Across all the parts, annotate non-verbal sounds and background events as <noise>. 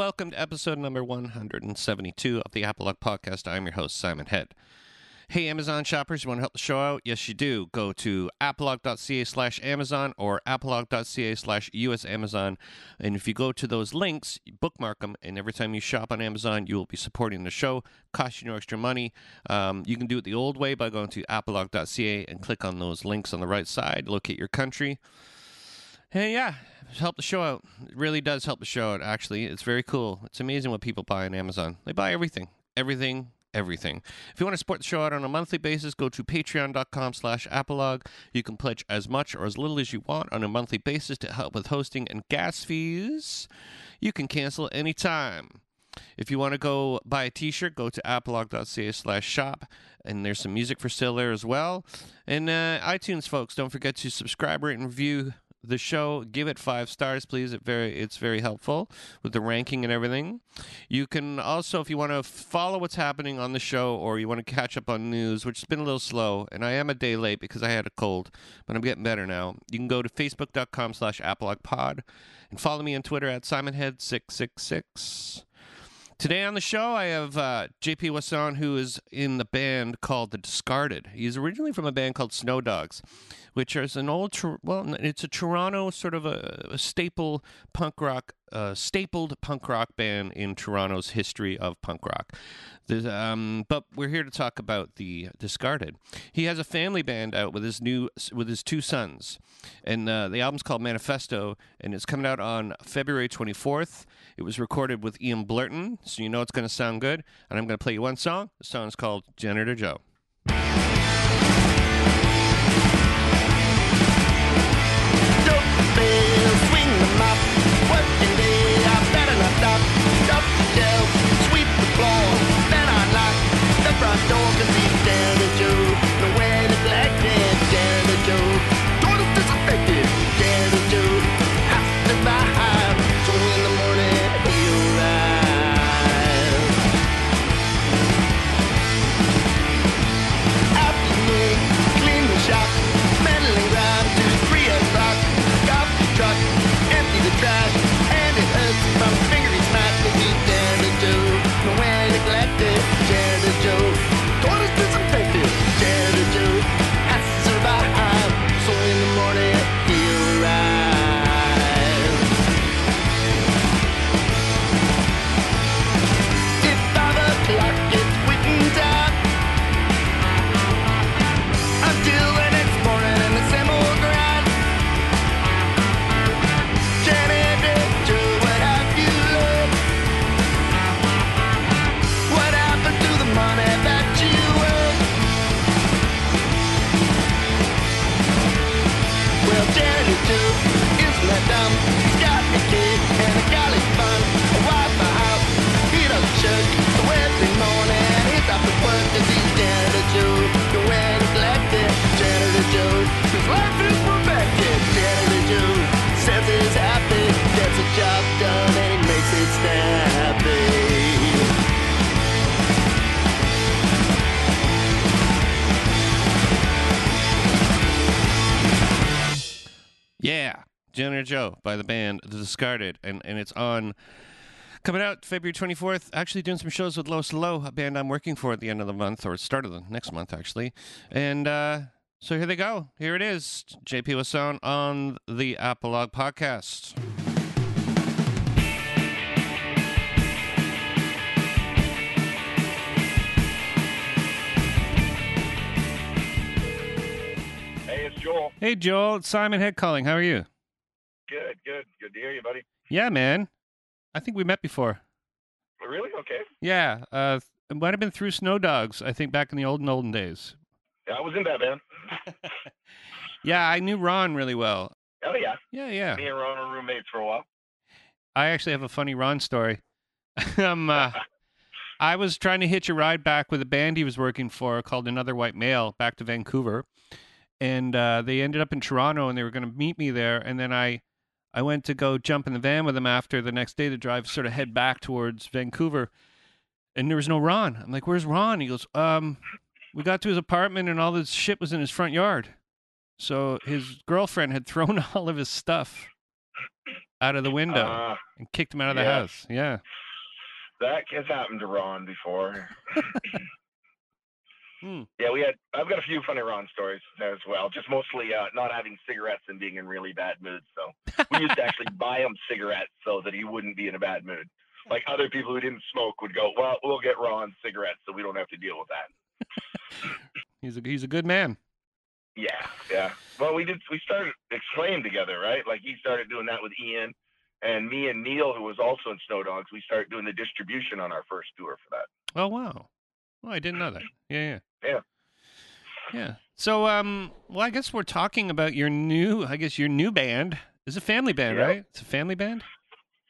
welcome to episode number 172 of the Apolog Podcast. I'm your host, Simon Head. Hey, Amazon shoppers, you want to help the show out? Yes, you do. Go to apolog.ca slash Amazon or apolog.ca slash US Amazon. And if you go to those links, bookmark them, and every time you shop on Amazon, you will be supporting the show. Cost you no extra money. Um, you can do it the old way by going to apolog.ca and click on those links on the right side, locate your country. And yeah, help the show out. It really does help the show out, actually. It's very cool. It's amazing what people buy on Amazon. They buy everything. Everything everything. If you want to support the show out on a monthly basis, go to patreon.com slash apolog. You can pledge as much or as little as you want on a monthly basis to help with hosting and gas fees. You can cancel anytime. If you want to go buy a t-shirt, go to apolog.ca slash shop, and there's some music for sale there as well. And uh, iTunes, folks, don't forget to subscribe, rate, and review the show give it five stars please. It very it's very helpful with the ranking and everything. You can also if you want to follow what's happening on the show or you want to catch up on news which has been a little slow and i am a day late because i had a cold but i'm getting better now. You can go to facebook.com slash pod and follow me on twitter at simonhead666 Today on the show, I have uh, JP Wasson, who is in the band called The Discarded. He's originally from a band called Snow Dogs, which is an old, well, it's a Toronto sort of a, a staple punk rock, uh, stapled punk rock band in Toronto's history of punk rock. Um, but we're here to talk about the Discarded. He has a family band out with his new with his two sons, and uh, the album's called Manifesto, and it's coming out on February 24th. It was recorded with Ian Blurton, so you know it's going to sound good. And I'm going to play you one song. The song is called Janitor Joe. Joe by the band The Discarded, and, and it's on coming out February 24th. Actually, doing some shows with Low Slow, a band I'm working for at the end of the month, or start of the next month, actually. And uh, so here they go. Here it is JP Wasson on the Apolog podcast. Hey, it's Joel. Hey, Joel. It's Simon Head calling. How are you? Good, good. Good to hear you, buddy. Yeah, man. I think we met before. Oh, really? Okay. Yeah. Uh, it might have been through Snow Dogs, I think, back in the olden, olden days. Yeah, I was in that band. <laughs> yeah, I knew Ron really well. Oh, yeah. Yeah, yeah. Me and Ron were roommates for a while. I actually have a funny Ron story. <laughs> um, uh, <laughs> I was trying to hitch a ride back with a band he was working for called Another White Male back to Vancouver. And uh, they ended up in Toronto and they were going to meet me there. And then I I went to go jump in the van with him after the next day to drive, sort of head back towards Vancouver, and there was no Ron. I'm like, "Where's Ron?" He goes, "Um, we got to his apartment and all this shit was in his front yard." So his girlfriend had thrown <laughs> all of his stuff out of the window uh, and kicked him out of the house. Yeah. That has happened to Ron before. <laughs> Hmm. Yeah, we had. I've got a few funny Ron stories as well. Just mostly uh, not having cigarettes and being in really bad moods. So we used to actually <laughs> buy him cigarettes so that he wouldn't be in a bad mood. Like other people who didn't smoke would go, "Well, we'll get Ron cigarettes so we don't have to deal with that." <laughs> He's a he's a good man. Yeah, yeah. Well, we did. We started Exclaim together, right? Like he started doing that with Ian, and me and Neil, who was also in Snow Dogs, we started doing the distribution on our first tour for that. Oh wow. Oh, I didn't know that. Yeah, yeah. Yeah. Yeah. So um well I guess we're talking about your new I guess your new band. It's a family band, Yep. right? It's a family band?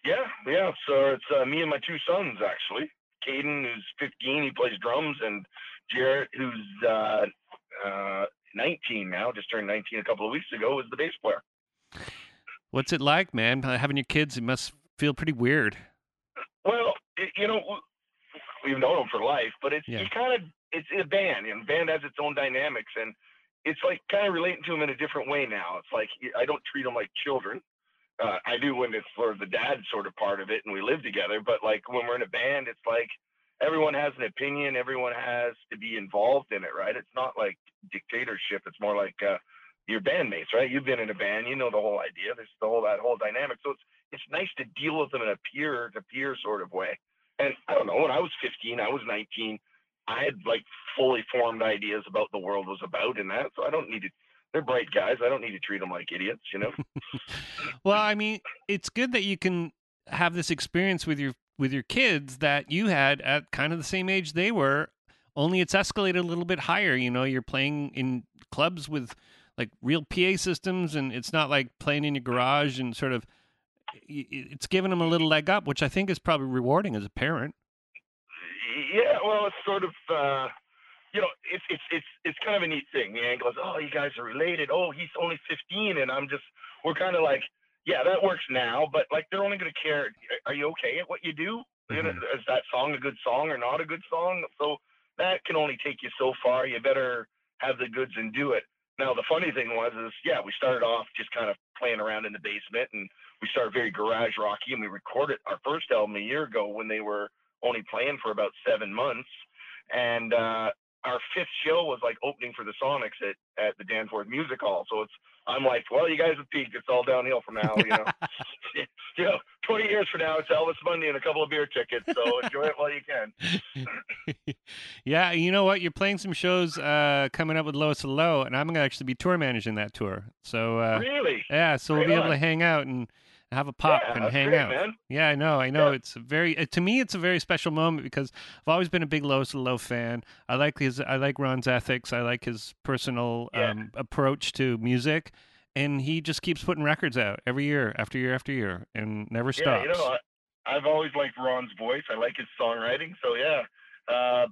Yeah, yeah. So it's uh, me and my two sons actually. Caden, who's 15, he plays drums, and Jarrett, who's uh, uh, 19 now, just turned 19 a couple of weeks ago, is the bass player. What's it like, man? Having your kids, it must feel pretty weird. Well, it, you know, we've known them for life, but it's Yeah. kind of it's a band, and band has its own dynamics, and it's like kind of relating to them in a different way now. It's like I don't treat them like children. Uh, I do when it's for the dad sort of part of it, and we live together. But like when we're in a band, it's like everyone has an opinion, everyone has to be involved in it, right? It's not like dictatorship. It's more like uh, your bandmates, right? You've been in a band, you know the whole idea. There's the whole that whole dynamic. So it's it's nice to deal with them in a peer to peer sort of way. And I don't know, when I was 15, I was 19, I had like fully formed ideas about the world was about and that. So I don't need to. They're bright guys. I don't need to treat them like idiots, you know. <laughs> Well, I mean, it's good that you can have this experience with your with your kids that you had at kind of the same age they were, only it's escalated a little bit higher, you know, you're playing in clubs with like real PA systems and it's not like playing in your garage and sort of it's given them a little leg up, which I think is probably rewarding as a parent. Yeah, well, it's sort of, uh, you know, it's it's it's it's kind of a neat thing. The angle is, oh, you guys are related. Oh, he's only 15, and I'm just, we're kind of like, yeah, that works now, but like they're only going to care. Are you okay at what you do? You know, Mhm. is that song a good song or not a good song? So that can only take you so far. You better have the goods and do it. Now, the funny thing was, is yeah, we started off just kind of playing around in the basement, and we started very garage rocky, and we recorded our first album a year ago when they were only playing for about seven months, and uh, our fifth show was like opening for the Sonics at, at the Danforth Music Hall. So it's I'm like, well, you guys have peaked. It's all downhill from now. You know, <laughs> <laughs> you know, 20 years from now, it's Elvis Monday and a couple of beer tickets. So enjoy it while you can. <laughs> yeah, you know what? You're playing some shows uh, coming up with Lowest of the Low, and I'm going to actually be tour managing that tour. So, uh, really? yeah, so we'll Right be able to hang out and have a pop yeah, and hang great, out. man. Yeah, I know. I know. Yeah. It's a very to me. It's a very special moment because I've always been a big Lois Low fan. I like his. I like Ron's ethics. I like his personal Yeah. um, approach to music, and he just keeps putting records out every year after year after year and never Yeah, stops. you know, I, I've always liked Ron's voice. I like his songwriting. So yeah, uh,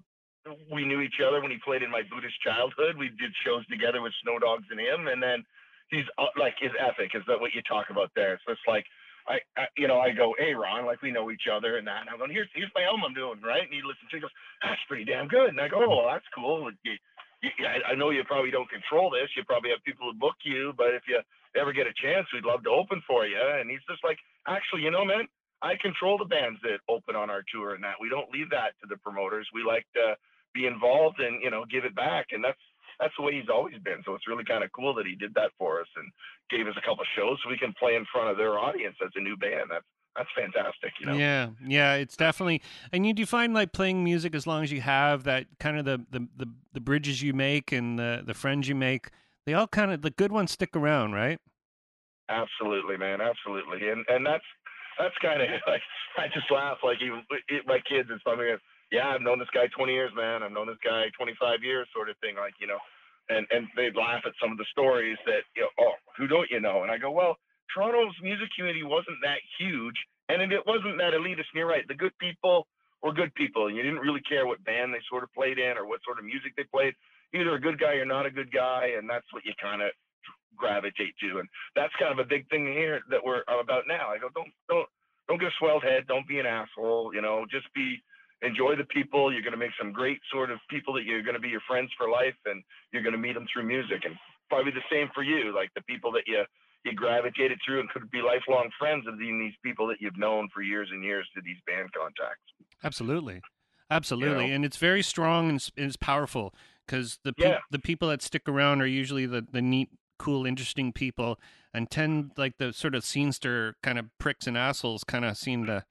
we knew each other when he played in my Buddhist childhood. We did shows together with Snow Dogs and him, and then he's uh, like his ethic is that what you talk about there. So it's like. I, I, you know, I go, hey Ron, like we know each other and that. And I'm going, here's here's my album I'm doing, right? And he listens to it, goes, that's pretty damn good. And I go, oh, well, that's cool. You, you, I know you probably don't control this. You probably have people who book you, but if you ever get a chance, we'd love to open for you. And he's just like, actually, you know, man, I control the bands that open on our tour and that. We don't leave that to the promoters. We like to be involved and, you know, give it back. And that's that's the way he's always been. So it's really kind of cool that he did that for us and gave us a couple shows so we can play in front of their audience as a new band. That's that's fantastic, you know. Yeah, yeah, it's definitely. And you do find like playing music as long as you have that kind of the the the, the bridges you make and the the friends you make. They all kind of the good ones stick around, right? Absolutely, man. Absolutely. And and that's that's kind of <laughs> like I just laugh like even it, my kids and stuff. like, Yeah, I've known this guy 20 years, man. I've known this guy 25 years, sort of thing. Like you know, and and they'd laugh at some of the stories that you know. Oh, who don't you know? And I go, well, Toronto's music community wasn't that huge, and it, wasn't that elitist. And you're right. The good people were good people, and you didn't really care what band they sort of played in or what sort of music they played. Either a good guy or not a good guy, and that's what you kind of gravitate to. And that's kind of a big thing here that we're about now. I go, don't don't don't get a swelled head. Don't be an asshole. You know, just be enjoy the people. You're going to make some great sort of people that you're going to be your friends for life, and you're going to meet them through music. And probably the same for you. Like the people that you you gravitated through and could be lifelong friends of these people that you've known for years and years through these band contacts. Absolutely, absolutely, and it's very strong and it's, it's powerful because the pe- Yeah. the people that stick around are usually the the neat, cool, interesting people, and tend like the sort of scenester kind of pricks and assholes kind of seem to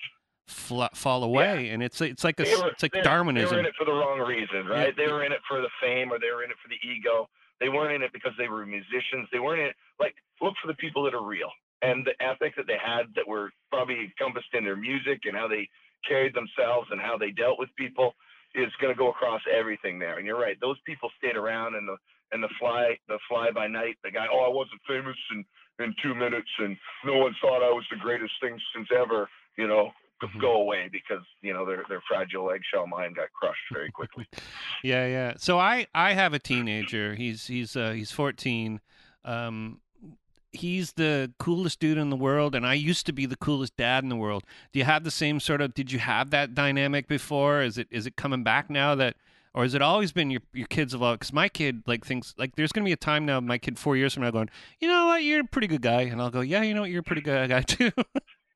fla- fall away, and it's it's like a were- it's like they- They Darwinism. were in it for the wrong reason, right? Yeah. They were in it for the fame or they were in it for the ego. They weren't in it because they were musicians. They weren't in it like look for the people that are real and the ethic that they had that were probably encompassed in their music and how they carried themselves and how they dealt with people is going to go across everything there. And you're right; those people stayed around and the and the fly the fly by night the guy oh I wasn't famous in in two minutes and no one thought I was the greatest thing since ever you know Mhm. go away because you know their their fragile eggshell mind got crushed very quickly. <laughs> Yeah, yeah. So I I have a teenager. He's he's uh he's 14. Um he's the coolest dude in the world and I used to be the coolest dad in the world. Do you have the same sort of did you have that dynamic before? Is it is it coming back now that or has it always been your your kids have all cuz my kid like thinks like there's going to be a time now my kid 4 years from now going, "You know what? You're a pretty good guy." And I'll go, "Yeah, you know what? You're a pretty good guy <laughs> too."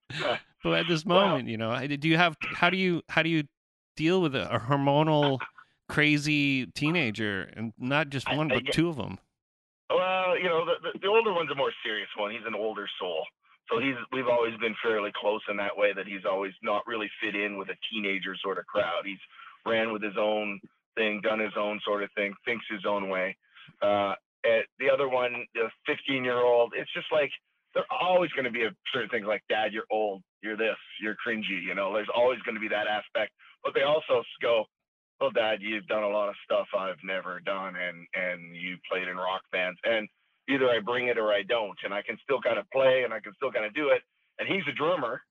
<laughs> but at this Well- moment, you know, do you have how do you how do you deal with a, a hormonal crazy teenager and not just one I but two of them Well, you know, the, the, the older one's a more serious one. He's an older soul. So he's we've always been fairly close in that way that he's always not really fit in with a teenager sort of crowd. He's ran with his own thing, done his own sort of thing, thinks his own way. Uh, at the other one, the 15 year old, it's just like they're always going to be a certain things like, Dad, you're old, you're this, you're cringy. You know, there's always going to be that aspect. But they also go, well, Dad, you've done a lot of stuff I've never done, and and you played in rock bands, and either I bring it or I don't, and I can still kind of play and I can still kind of do it. And he's a drummer,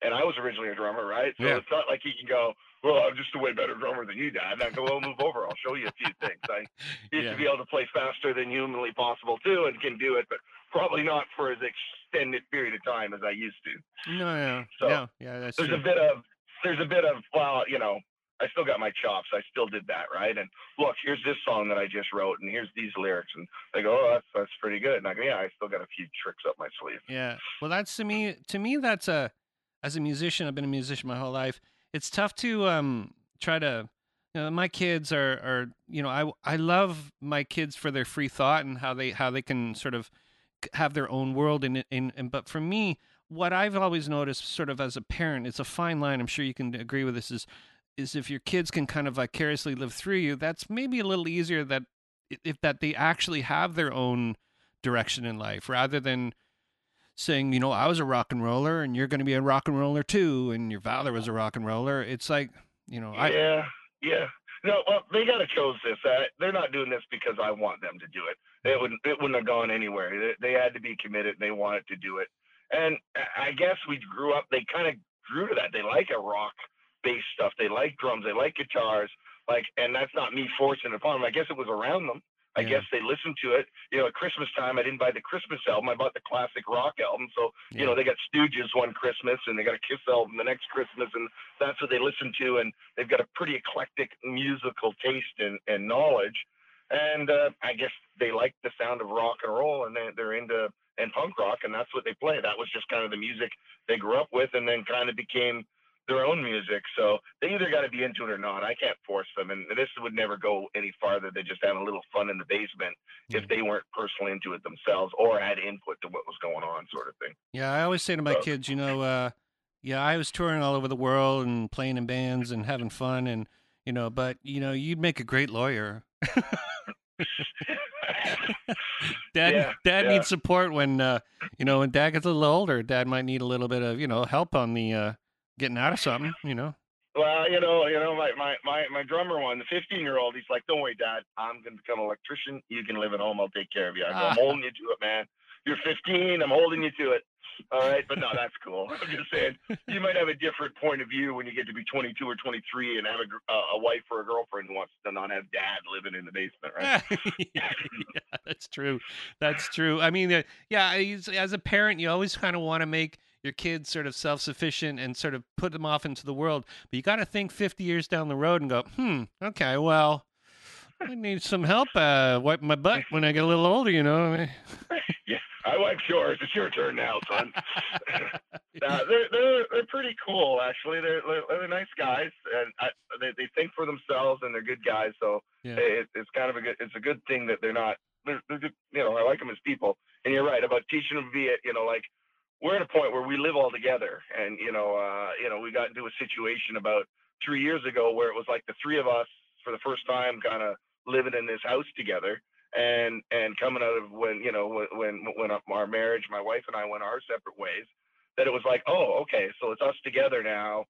and I was originally a drummer, right? So Yeah. it's not like he can go, well, I'm just a way better drummer than you, Dad. And I go, well, move over, I'll show you a few things. I <laughs> used Yeah. to be able to play faster than humanly possible too, and can do it, but probably not for as extended period of time as I used to no no So, no yeah that's there's true a bit of there's a bit of well, you know, I still got my chops. I still did that, right? And look, here's this song that I just wrote, and here's these lyrics, and they go, oh, that's that's pretty good. And I go, yeah, I still got a few tricks up my sleeve. yeah well that's to me to me that's a as a musician i've been a musician my whole life it's tough to um try to you know, my kids are are you know i i love my kids for their free thought and how they how they can sort of have their own world it and, and but for me what i've always noticed sort of as a parent it's a fine line i'm sure you can agree with this is is if your kids can kind of vicariously live through you that's maybe a little easier that if that they actually have their own direction in life rather than saying, you know, I was a rock and roller and you're going to be a rock and roller too, and your father was a rock and roller. It's like, you know, I, yeah, yeah. No, well, they got to chose this. Uh, they're not doing this because I want them to do it. It wouldn't. It wouldn't have gone anywhere. They, they had to be committed. They wanted to do it. And I guess we grew up. They kind of grew to that. They like a rock based stuff. They like drums. They like guitars. Like, and that's not me forcing it upon them. I guess it was around them. I Yeah. guess they listened to it. You know, at Christmas time, I didn't buy the Christmas album. I bought the classic rock album. So you know, they got Stooges one Christmas and they got a Kiss album the next Christmas, and that's what they listen to. And they've got a pretty eclectic musical taste and, and knowledge. And uh, I guess they like the sound of rock and roll, and they, they're into and punk rock, and that's what they play. That was just kind of the music they grew up with, and then kind of became their own music. So they either got to be into it or not. I can't force them, and this would never go any farther than just having a little fun in the basement Yeah. if they weren't personally into it themselves or had input to what was going on, sort of thing. yeah, I always say to my So- kids, you know, uh, yeah, I was touring all over the world and playing in bands and having fun and, you know, but, you know, you'd make a great lawyer. <laughs> Dad, Yeah, dad yeah. needs support when, uh, you know, when dad gets a little older, dad might need a little bit of, you know, help on the, uh, getting out of something, you know? Well, you know, you know, my my my, my drummer one, the 15 year old, he's like, "Don't worry, Dad. I'm gonna become an electrician. You can live at home. I'll take care of you." I go, Ah. "I'm holding you to it, man. You're 15. I'm holding you to it." All right, but no, that's cool. <laughs> I'm just saying, you might have a different point of view when you get to be 22 or 23 and have a, uh, a wife or a girlfriend who wants to not have dad living in the basement, right? <laughs> yeah, that's true. That's true. I mean, uh, yeah, as a parent, you always kind of want to make your kids sort of self-sufficient and sort of put them off into the world. But you got to think 50 years down the road and go, hmm, okay, well, I need some help uh, wiping my butt when I get a little older, you know? I mean, <laughs> I wiped yours. It's your turn now, son. <laughs> uh, they're they're they're pretty cool actually. They're they're, nice guys and I, they they think for themselves and they're good guys. So yeah. it, it's kind of a good it's a good thing that they're not. They're, they're good, you know I like them as people. And you're right about teaching them via you know like we're at a point where we live all together. And you know uh, you know we got into a situation about three years ago where it was like the three of us for the first time kind of living in this house together. And and coming out of when you know when when our marriage my wife and i went our separate ways that it was like oh okay so it's us together now.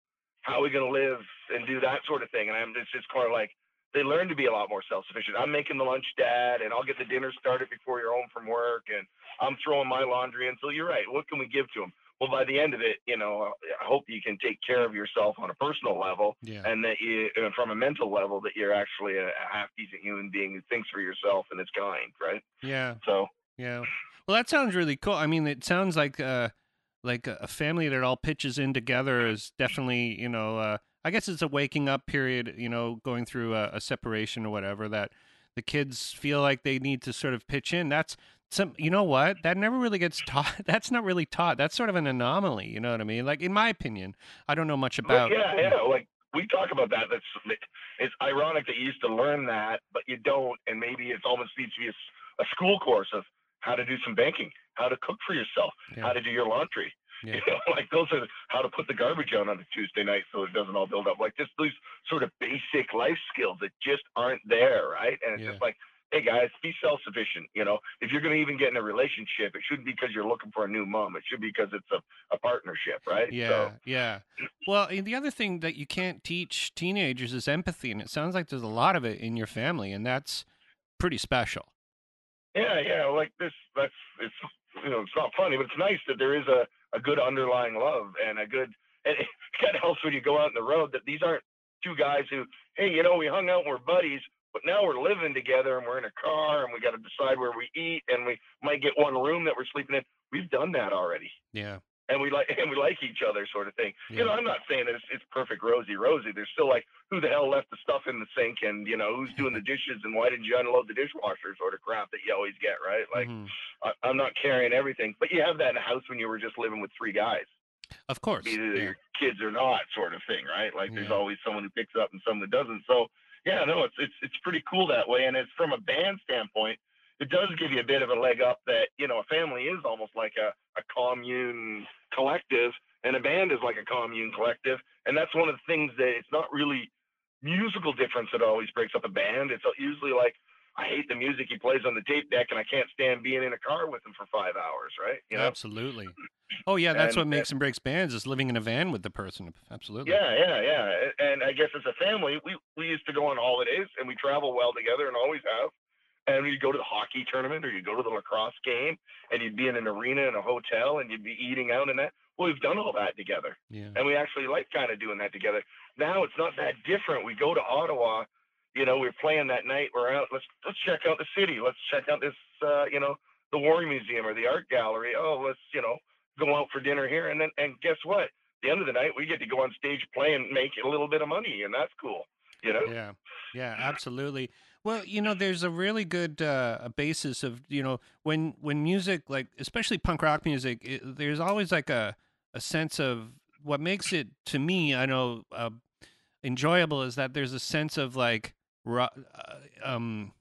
How are we going to live and do that sort of thing? And i'm it's just kind of like they learn to be a lot more self-sufficient. I'm making the lunch dad and i'll get the dinner started before you're home from work and i'm throwing my laundry in. So you're right. What can we give to them well by the end of it you know i hope you can take care of yourself on a personal level yeah. and that you from a mental level that you're actually a, half decent human being who thinks for yourself and is kind right? Yeah. So yeah. Well that sounds really cool. I mean it sounds like uh like a family that all pitches in together is definitely you know uh i guess it's a waking up period you know going through a, a separation or whatever that the kids feel like they need to sort of pitch in. That's some you know what? That never really gets <laughs> taught. That's not really taught. That's sort of an anomaly you know what i mean? Like in my opinion i don't know much oh, about yeah yeah like we talk about that. That's it's ironic that you used to learn that but you don't and maybe it almost needs to be a, a school course of how to do some banking how to cook for yourself yeah. how to do your laundry yeah. You <laughs> know, like those are how to put the garbage out on a Tuesday night so it doesn't all build up. Like just these sort of basic life skills that just aren't there, right? And it's yeah. just like hey guys, be self-sufficient. You know, if you're going to even get in a relationship, it shouldn't be because you're looking for a new mom. It should be because it's a, a partnership, right? Yeah, so. yeah. Well, the other thing that you can't teach teenagers is empathy, and it sounds like there's a lot of it in your family, and that's pretty special. Yeah, yeah. Like this, that's it's you know, it's not funny, but it's nice that there is a a good underlying love and a good. <laughs> And it kind of helps when you go out on the road that these aren't two guys who, hey, you know, we hung out and we're buddies, but now we're living together and we're in a car and we got to decide where we eat and we might get one room that we're sleeping in. We've done that already. Yeah. And we like <laughs> and we like each other, sort of thing. Yeah. You know, I'm not saying that it's, it's perfect, rosy, rosy. There's still like, who the hell left the stuff in the sink, and you know, who's doing the <laughs> dishes, and why didn't you unload the dishwasher, sort of crap that you always get, right? Like, mm-hmm. I, I'm not carrying everything, but you have that in a house when you were just living with three guys. Of course, either yeah. your kids or not, sort of thing, right? Like, there's always someone who picks up and someone that doesn't. So yeah, no, it's it's it's pretty cool that way. And it's from a band standpoint, it does give you a bit of a leg up that you know a family is almost like a, a commune collective, and a band is like a commune collective. And that's one of the things that it's not really musical difference that always breaks up a band. It's usually like I hate the music he plays on the tape deck, and I can't stand being in a car with him for five hours, right? You know? Absolutely. Oh yeah, that's and, what makes and, and breaks bands is living in a van with the person. Absolutely. Yeah, yeah, yeah. And I guess as a family, we we used to go on holidays and we travel well together and always have. And you'd go to the hockey tournament or you'd go to the lacrosse game and you'd be in an arena in a hotel and you'd be eating out and that. Well, we've done all that together. Yeah. And we actually like kind of doing that together. Now it's not that different. We go to Ottawa you know, we are playing that night. We're out. Let's let's check out the city. Let's check out this, uh, you know, the War Museum or the art gallery. Oh, let's you know go out for dinner here. And then and guess what? At the end of the night, we get to go on stage, play, and make a little bit of money, and that's cool. You know? Yeah, yeah, absolutely. Well, you know, there's a really good uh, basis of you know when when music like especially punk rock music, it, there's always like a a sense of what makes it to me. I know uh, enjoyable is that there's a sense of like uh, um,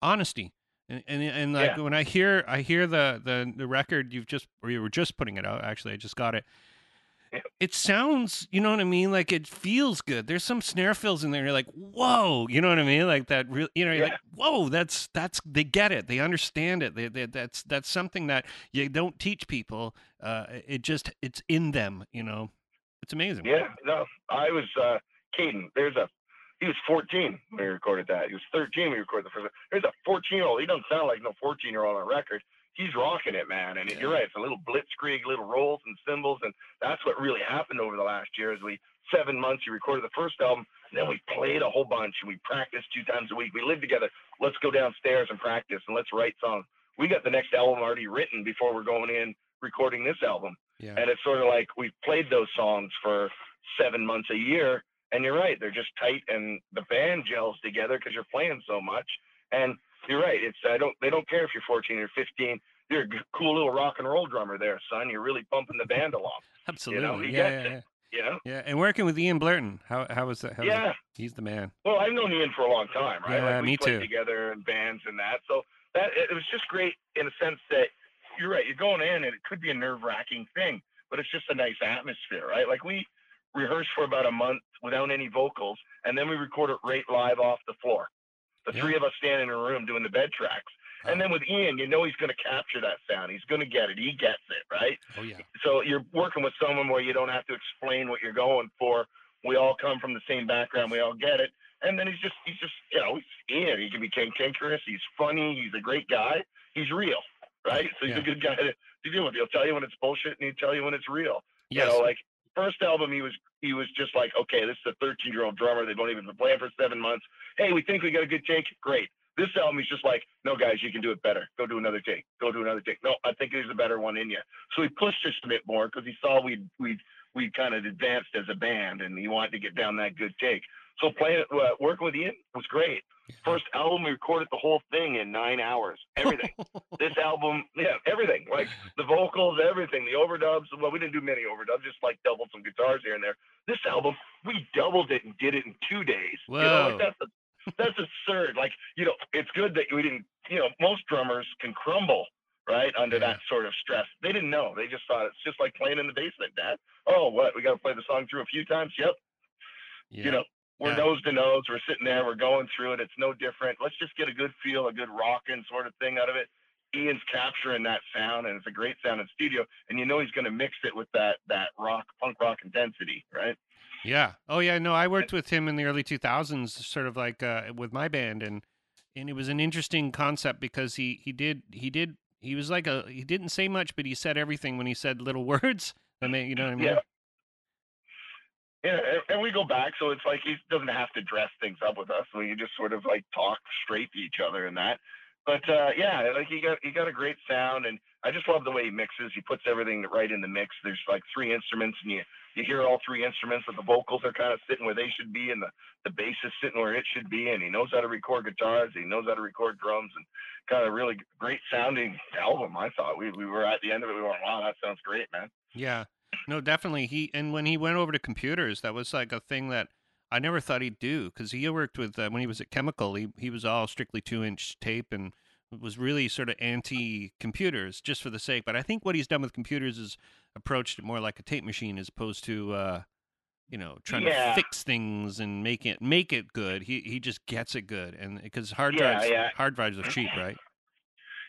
honesty. And, and, and like yeah. when I hear I hear the, the the record you've just or you were just putting it out actually I just got it it sounds you know what i mean like it feels good there's some snare fills in there you're like whoa you know what i mean like that real you know you're yeah. like whoa that's that's they get it they understand it they, they, that's that's something that you don't teach people uh it just it's in them you know it's amazing yeah no i was uh Caden, there's a he was 14 when we recorded that. He was 13 when we recorded the first. There's a 14 year old. He doesn't sound like no 14 year old on a record. He's rocking it, man. And yeah. you're right. It's a little blitzkrieg, little rolls and cymbals, and that's what really happened over the last year. Is we seven months we recorded the first album, and then we played a whole bunch, and we practiced two times a week. We lived together. Let's go downstairs and practice, and let's write songs. We got the next album already written before we're going in recording this album. Yeah. And it's sort of like we've played those songs for seven months a year and you're right, they're just tight, and the band gels together because you're playing so much. And you're right, it's I don't they don't care if you're 14 or 15. you're a cool little rock and roll drummer there, son. You're really bumping the band along. <laughs> Absolutely. he yeah, yeah, yeah. You know? Yeah, and working with Ian Blurton, how how was that? How was Yeah. it? He's the man. Well, I've known Ian for a long time, right? Yeah, like me played too. together in bands and that. So that it was just great in a sense that you're right. You're going in and it could be a nerve wracking thing, but it's just a nice atmosphere, right? Like we rehearsed for about a month without any vocals, and then we record it right live off the floor. The Yeah. three of us standing in a room doing the bed tracks. And Oh. then with Ian, you know he's going to capture that sound. He's going to get it. He gets it, right? Oh yeah. so you're working with someone where you don't have to explain what you're going for. We all come from the same background. We all get it. And then he's just, he's just, you know, he's Ian. He can be cantankerous. He's funny. He's a great guy. He's real, right? So he's Yeah. a good guy to, to deal with. He'll tell you when it's bullshit and he'll tell you when it's real. Yes. You know, like first album, he was, he was just like, okay, this is a 13 year old drummer. They've only been playing for seven months. Hey, we think we got a good take. Great. This album, he's just like, no, guys, you can do it better. Go do another take. Go do another take. No, I think there's a better one in you. So he pushed us a bit more because he saw we we we kind of advanced as a band, and he wanted to get down that good take. So playing uh, working with Ian was great. First album, we recorded the whole thing in nine hours. Everything. <laughs> this album, yeah, everything. Like the vocals, everything. The overdubs. Well, we didn't do many overdubs, just like doubled some guitars here and there. This album, we doubled it and did it in two days. You know, like that's a, that's absurd. Like you know, it's good that we didn't. You know, most drummers can crumble right under Yeah. that sort of stress. They didn't know. They just thought it's just like playing in the basement, Dad. Oh, what? We got to play the song through a few times. Yep. Yeah. You know, we're Yeah. nose to nose. We're sitting there. We're going through it. It's no different. Let's just get a good feel, a good rocking sort of thing out of it. Ian's capturing that sound, and it's a great sound in studio. And you know he's going to mix it with that that rock, punk rock intensity, right? Yeah. Oh yeah. No, I worked with him in the early 2000s, sort of like uh, with my band, and and it was an interesting concept because he he did he did he was like a he didn't say much, but he said everything when he said little <laughs> words. I mean, you know what I mean? Yeah. Yeah, and, we go back, so it's like he doesn't have to dress things up with us. We just sort of like talk straight to each other and that. But uh, yeah, like he got he got a great sound, and I just love the way he mixes. He puts everything right in the mix. There's like three instruments, and you you hear all three instruments, but the vocals are kind of sitting where they should be, and the the bass is sitting where it should be. And he knows how to record guitars. He knows how to record drums, and got a really great sounding album. I thought we we were at the end of it. We went, wow, that sounds great, man. Yeah. No, definitely. He and when he went over to computers, that was like a thing that I never thought he'd do because he worked with uh, when he was at Chemical. He he was all strictly two inch tape and was really sort of anti computers just for the sake. But I think what he's done with computers is approached it more like a tape machine as opposed to uh, you know trying Yeah. to fix things and make it make it good. He he just gets it good and because hard Yeah, drives yeah. hard drives are cheap, right?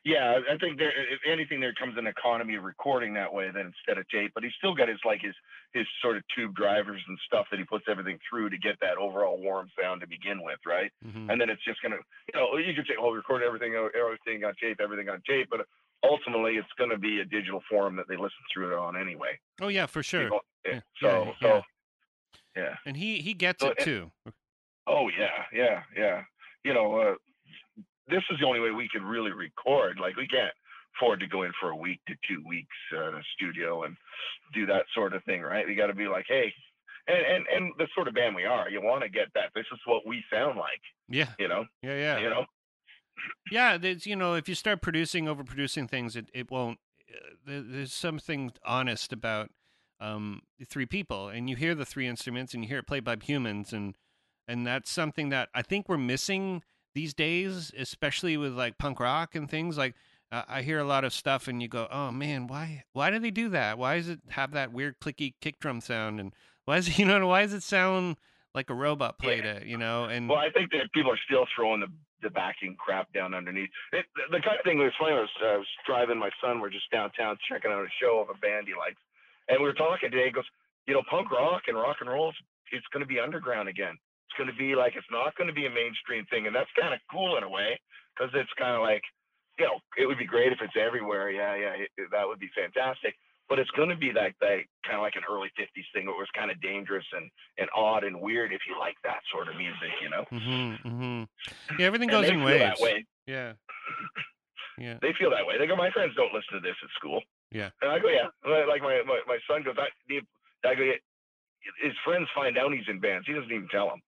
Yeah, I think there, if anything, there comes an economy of recording that way than instead of tape. But he's still got his like his his sort of tube drivers and stuff that he puts everything through to get that overall warm sound to begin with, right? hmm And then it's just gonna, you know, you could say, oh, record everything, everything on tape, everything on tape, but ultimately it's gonna be a digital form that they listen through it on anyway. Oh yeah, for sure. Yeah, Yeah, So, yeah, so, yeah. And he he gets So it it- too. Oh yeah, yeah, yeah. You know, uh, this is the only way we can really record. Like we can't afford to go in for a week to two weeks uh, in a studio and do that sort of thing, right? We got to be like, hey, and and and the sort of band we are, you want to get that. This is what we sound like, Yeah, you know. yeah, yeah. You know. Yeah, there's you know if you start producing overproducing things, it it won't. Uh, there's something honest about um three people, and you hear the three instruments, and you hear it played by humans, and and that's something that I think we're missing these days, especially with like punk rock and things. Like uh, I hear a lot of stuff, and you go, oh man, why why do they do that? Why does it have that weird clicky kick drum sound? And why is it, <laughs> you know why does it sound like a robot played Yeah. it? You know, and Well, I think that people are still throwing the the backing crap down underneath. It, the, the kind of thing that was funny was I was driving my son. We're just downtown checking out a show of a band he likes, and we were talking today. He goes, you know, punk rock and rock and roll, it's, it's going to be underground again. It's going to be like it's not going to be a mainstream thing, and that's kind of cool in a way because it's kind of like, you know, it would be great if it's everywhere. Yeah, yeah, it, that would be fantastic. But it's going to be like that kind of like an early '50s thing. Where it was kind of dangerous and and odd and weird if you like that sort of music, you know. hmm hmm yeah, everything goes in waves. that way. Yeah. Yeah. They feel that way. They go, my friends don't listen to this at school. Yeah. And I go, yeah. Like my my, my son goes, I, I go, yeah. His friends find out he's in bands. He doesn't even tell them.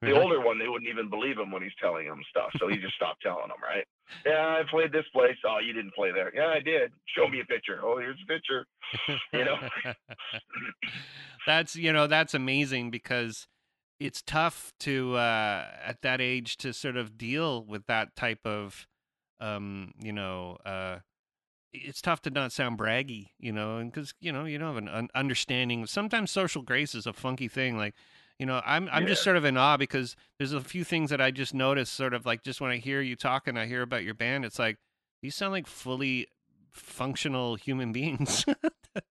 The older one, they wouldn't even believe him when he's telling them stuff, so he just stopped telling them. Right? Yeah, I played this place. Oh, you didn't play there. Yeah, I did. Show me a picture. Oh, here's a picture. <laughs> You know. <laughs> that's you know that's amazing because it's tough to uh, at that age to sort of deal with that type of um, you know uh, it's tough to not sound braggy, you know, and because you know you don't have an un- understanding. Sometimes social grace is a funky thing. Like, you know, I'm I'm yeah. just sort of in awe because there's a few things that I just noticed. Sort of like just when I hear you talking, I hear about your band. It's like you sound like fully functional human <laughs> beings.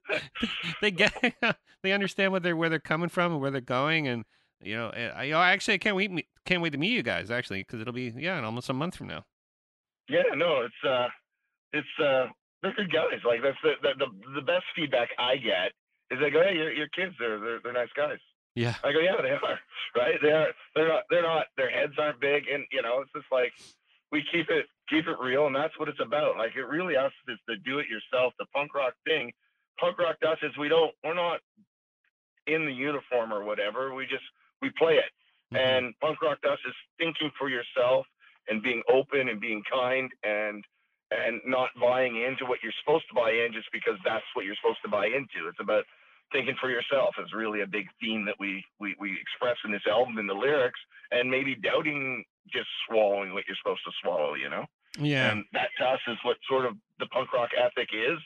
<laughs> they get <laughs> they understand what they're where they're coming from and where they're going, and you know, eh, I, I actually I can't wait can't wait to meet you guys actually because it'll be yeah in almost a month from now. Yeah, no, it's uh, it's uh, they're good guys. Like that's the, the the, the best feedback I get is they go, hey, your, your kids, they're, they're they're nice guys. Yeah. I go, yeah, they are. <laughs> Right? They are. They're not. They're not. Their heads aren't big, and you know, it's just like we keep it keep it real, and that's what it's about. Like it really us is the do it yourself, the punk rock thing. Punk rock to us is we don't. We're not in the uniform or whatever. We just we play it. Mm-hmm. And punk rock to us is thinking for yourself and being open and being kind and and not buying into what you're supposed to buy in just because that's what you're supposed to buy into. It's about thinking for yourself is really a big theme that we, we, we express in this album in the lyrics and maybe doubting just swallowing what you're supposed to swallow, you know? Yeah. And that to us is what sort of the punk rock ethic is.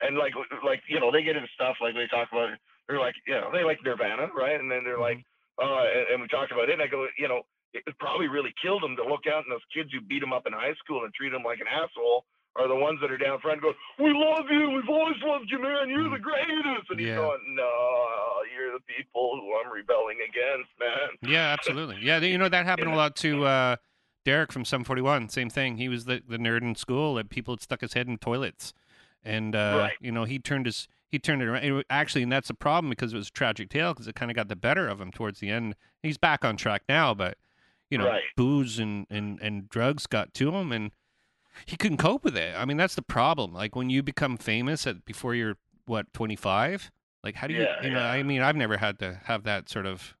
And like, like, you know, they get into stuff like they talk about, they're like, you know, they like Nirvana, right? And then they're mm-hmm. like, uh, and, and we talked about it and I go, you know, it probably really killed them to look out and those kids who beat them up in high school and treat them like an asshole are the ones that are down front going, "We love you. We've always loved you, man. You're the mm. greatest." And he's yeah. going, "No, you're the people who I'm rebelling against, man." <laughs> Yeah, absolutely. Yeah, you know that happened yeah. a lot to uh, Deryck from Sum 41. Same thing. He was the the nerd in school, and people had stuck his head in toilets, and uh, right. you know he turned his he turned it around. actually, and that's a problem because it was a tragic tale because it kind of got the better of him towards the end. He's back on track now, but you know, right. booze and, and, and drugs got to him and he couldn't cope with it. I mean, that's the problem. Like when you become famous at before you're what, 25? Like how do you, yeah, you know, I mean, I've never had to have that sort of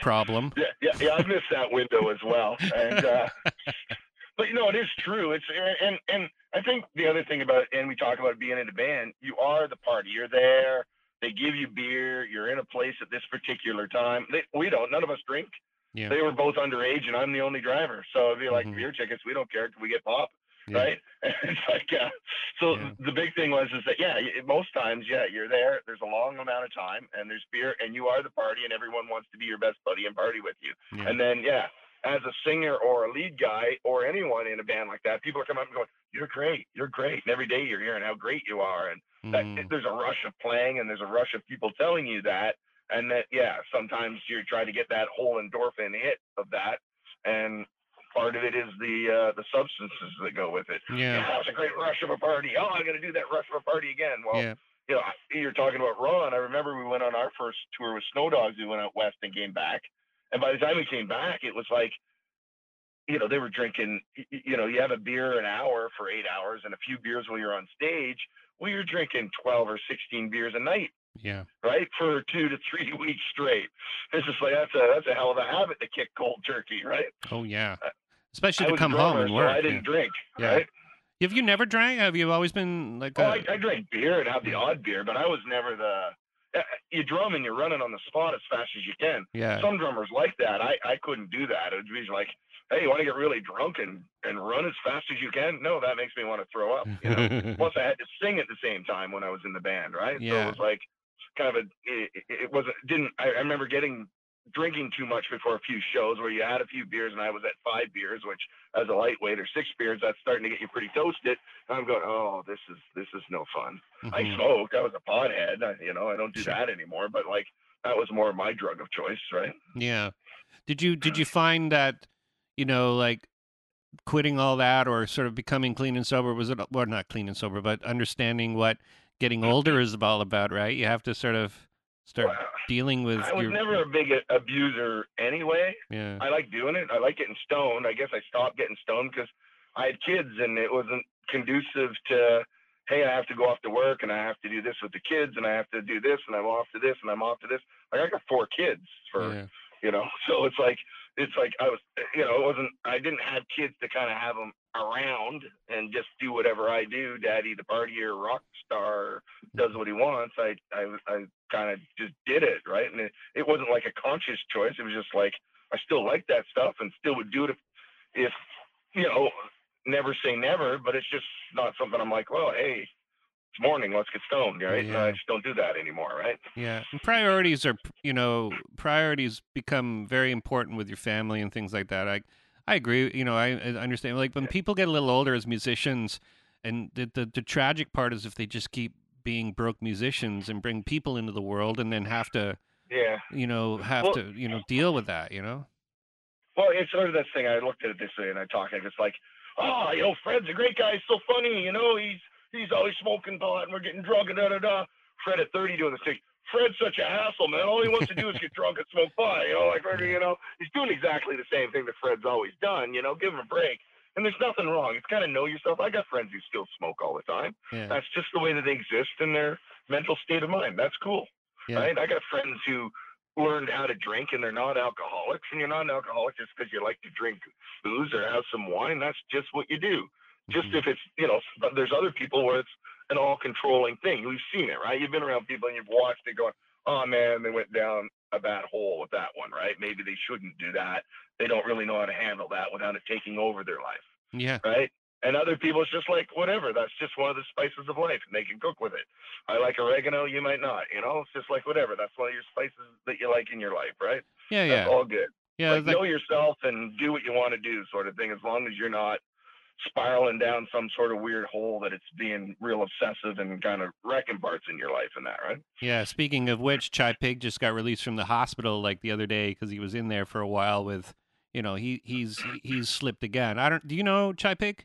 problem. <laughs> Yeah, yeah, yeah I missed that window as well. And, uh, <laughs> but you know, it is true. It's, and, and I think the other thing about, and we talk about being in a band, you are the party. You're there. They give you beer. You're in a place at this particular time. They, we don't, none of us drink. Yeah. They were both underage, and I'm the only driver. So it'd be like mm-hmm. beer tickets. We don't care. Can we get pop? Yeah. Right? <laughs> it's like, uh, so yeah. the big thing was is that yeah, most times yeah, you're there. There's a long amount of time, and there's beer, and you are the party, and everyone wants to be your best buddy and party with you. And then yeah, as a singer or a lead guy or anyone in a band like that, people are coming up and going, "You're great, you're great," and every day you're hearing how great you are, and mm. that, there's a rush of playing, and there's a rush of people telling you that and that yeah sometimes you're trying to get that whole endorphin hit of that and part of it is the uh, the substances that go with it. Yeah, yeah was a great rush of a party oh i'm to do that rush of a party again. Well yeah. you know you're talking about ron. I remember we went on our first tour with snow dogs. We went out west and came back. And by the time we came back it was like you know they were drinking you know you have a beer an hour for eight hours and a few beers while you're on stage. Well you're drinking 12 or 16 beers a night yeah. Right for two to three <laughs> weeks straight. It's just like that's a that's a hell of a habit to kick cold turkey, right? Oh yeah. Uh, Especially to come home and work. So I didn't yeah. drink. Yeah. Right? Have you never drank? Have you always been like? Oh, a... I, I drank beer and have the odd beer, but I was never the. Uh, you drum and you're running on the spot as fast as you can. Yeah. Some drummers like that. I I couldn't do that. It would be like hey, you want to get really drunk and, and run as fast as you can? No, that makes me want to throw up. You know? <laughs> Plus, I had to sing at the same time when I was in the band, right? Yeah. So it was like, kind of a it, it wasn't didn't I, I remember getting drinking too much before a few shows where you had a few beers and I was at five beers, which as a lightweight or six beers, that's starting to get you pretty toasted. And I'm going, oh, this is this is no fun. Mm-hmm. I smoked. I was a pothead. I, you know, I don't do sure. that anymore. But like that was more my drug of choice, right? Yeah. Did you did you <clears throat> find that you know like quitting all that or sort of becoming clean and sober was it well not clean and sober but understanding what getting older is all about, right? You have to sort of start well, <sighs> dealing with. I was your... never a big abuser anyway. Yeah. I like doing it. I like getting stoned. I guess I stopped getting stoned because I had kids and it wasn't conducive to. Hey, I have to go off to work and I have to do this with the kids and I have to do this and I'm off to this and I'm off to this. Like I got four kids for, yeah. you know, <laughs> so it's like it's like I was, you know, it wasn't. I didn't have kids to kind of have them around and just do whatever I do. Daddy, the partier, rock star, does what he wants. I, I, I kind of just did it, right? And it, it wasn't like a conscious choice. It was just like I still like that stuff and still would do it if, if you know, never say never. But it's just not something I'm like, well, hey, it's morning, let's get stoned, right? Yeah. I just don't do that anymore, right? Yeah, and priorities are, you know, priorities become very important with your family and things like that. I, I agree. You know, I, I understand. Like when people get a little older as musicians, and the, the the tragic part is if they just keep being broke musicians and bring people into the world, and then have to, Yeah. you know, have Well- to, you know, deal with that. You know. Well, it's sort of this thing. I looked at it this way, and I talked. And it's like, oh, you know, Fred's a great guy. He's so funny. You know, he's he's always smoking pot, and we're getting drunk, and da da da. Fred at 30 doing this thing. Fred's such a hassle, man. All he wants to do is get drunk and smoke pot. You know, like you know, he's doing exactly the same thing that Fred's always done. You know, give him a break. And there's nothing wrong. It's kind of know yourself. I got friends who still smoke all the time. Yeah. That's just the way that they exist in their mental state of mind. That's cool Yeah. right? I got friends who learned how to drink and they're not alcoholics, and you're not an alcoholic just because you like to drink booze or have some wine. That's just what you do. Just Mhm. if it's, you know, there's other people where it's an all controlling thing. We've seen it, right? You've been around people and you've watched it going, oh man, they went down a bad hole with that one, right? Maybe they shouldn't do that. They don't really know how to handle that without it taking over their life Yeah. right? And other people, it's just like whatever. That's just one of the spices of life, and they can cook with it. I like oregano, you might not. You know, it's just like whatever. That's one of your spices that you like in your life, right? Yeah. That's Yeah. all good. Yeah. like like- know yourself and do what you want to do, sort of thing. As long as you're not spiraling down some sort of weird hole that it's being real obsessive and kind of wrecking parts in your life and that, right? Yeah, speaking of which, Chi Pig just got released from the hospital like the other day because he was in there for a while with, you know, he he's he's slipped again. I don't. Do you know Chi Pig?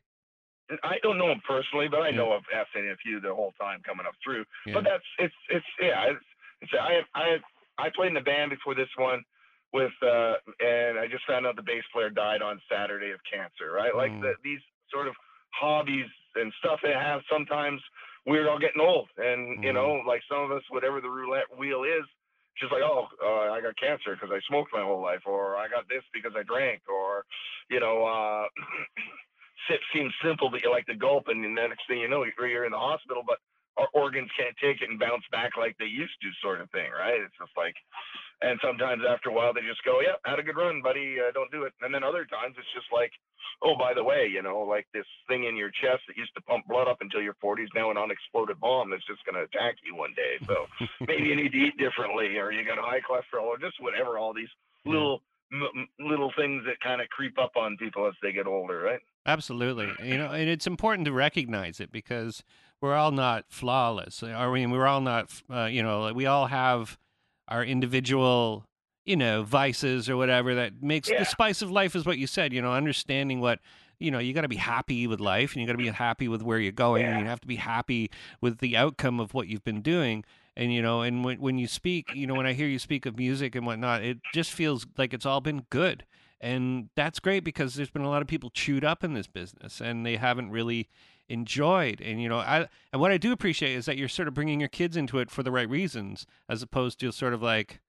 I don't know him personally, but I Yeah. know I've asked a few the whole time coming up through. Yeah. But that's it's it's yeah. It's, it's I I I played in the band before this one with uh and I just found out the bass player died on Saturday of cancer. Right, like Mm. the, these sort of hobbies and stuff they have sometimes we're all getting old, and you Mhm. know like some of us whatever the roulette wheel is. Just like, oh, uh, I got cancer because I smoked my whole life, or I got this because I drank, or, you know, uh, <clears throat> sip seems simple, but you like to gulp, and then the next thing you know, you're you're in the hospital, but organs can't take it and bounce back like they used to, sort of thing, right? It's just like, and sometimes after a while they just go, "Yep, had a good run, buddy. Uh, don't do it." And then other times it's just like, "Oh, by the way, you know, like this thing in your chest that used to pump blood up until your 40s now an unexploded bomb that's just going to attack you one day. So <laughs> maybe you need to eat differently, or you got high cholesterol, or just whatever. All these little m- little things that kind of creep up on people as they get older, right? Absolutely. You know, and it's important to recognize it because we're all not flawless. I mean, we're all not, uh, you know, we all have our individual, you know, vices or whatever that makes Yeah. the spice of life is what you said, you know, understanding what, you know, you got to be happy with life and you got to be happy with where you're going and you have to be happy with the outcome of what you've been doing. And, you know, and when, when you speak, you know, when I hear you speak of music and whatnot, it just feels like it's all been good and that's great because there's been a lot of people chewed up in this business and they haven't really enjoyed and you know i and what i do appreciate is that you're sort of bringing your kids into it for the right reasons as opposed to sort of like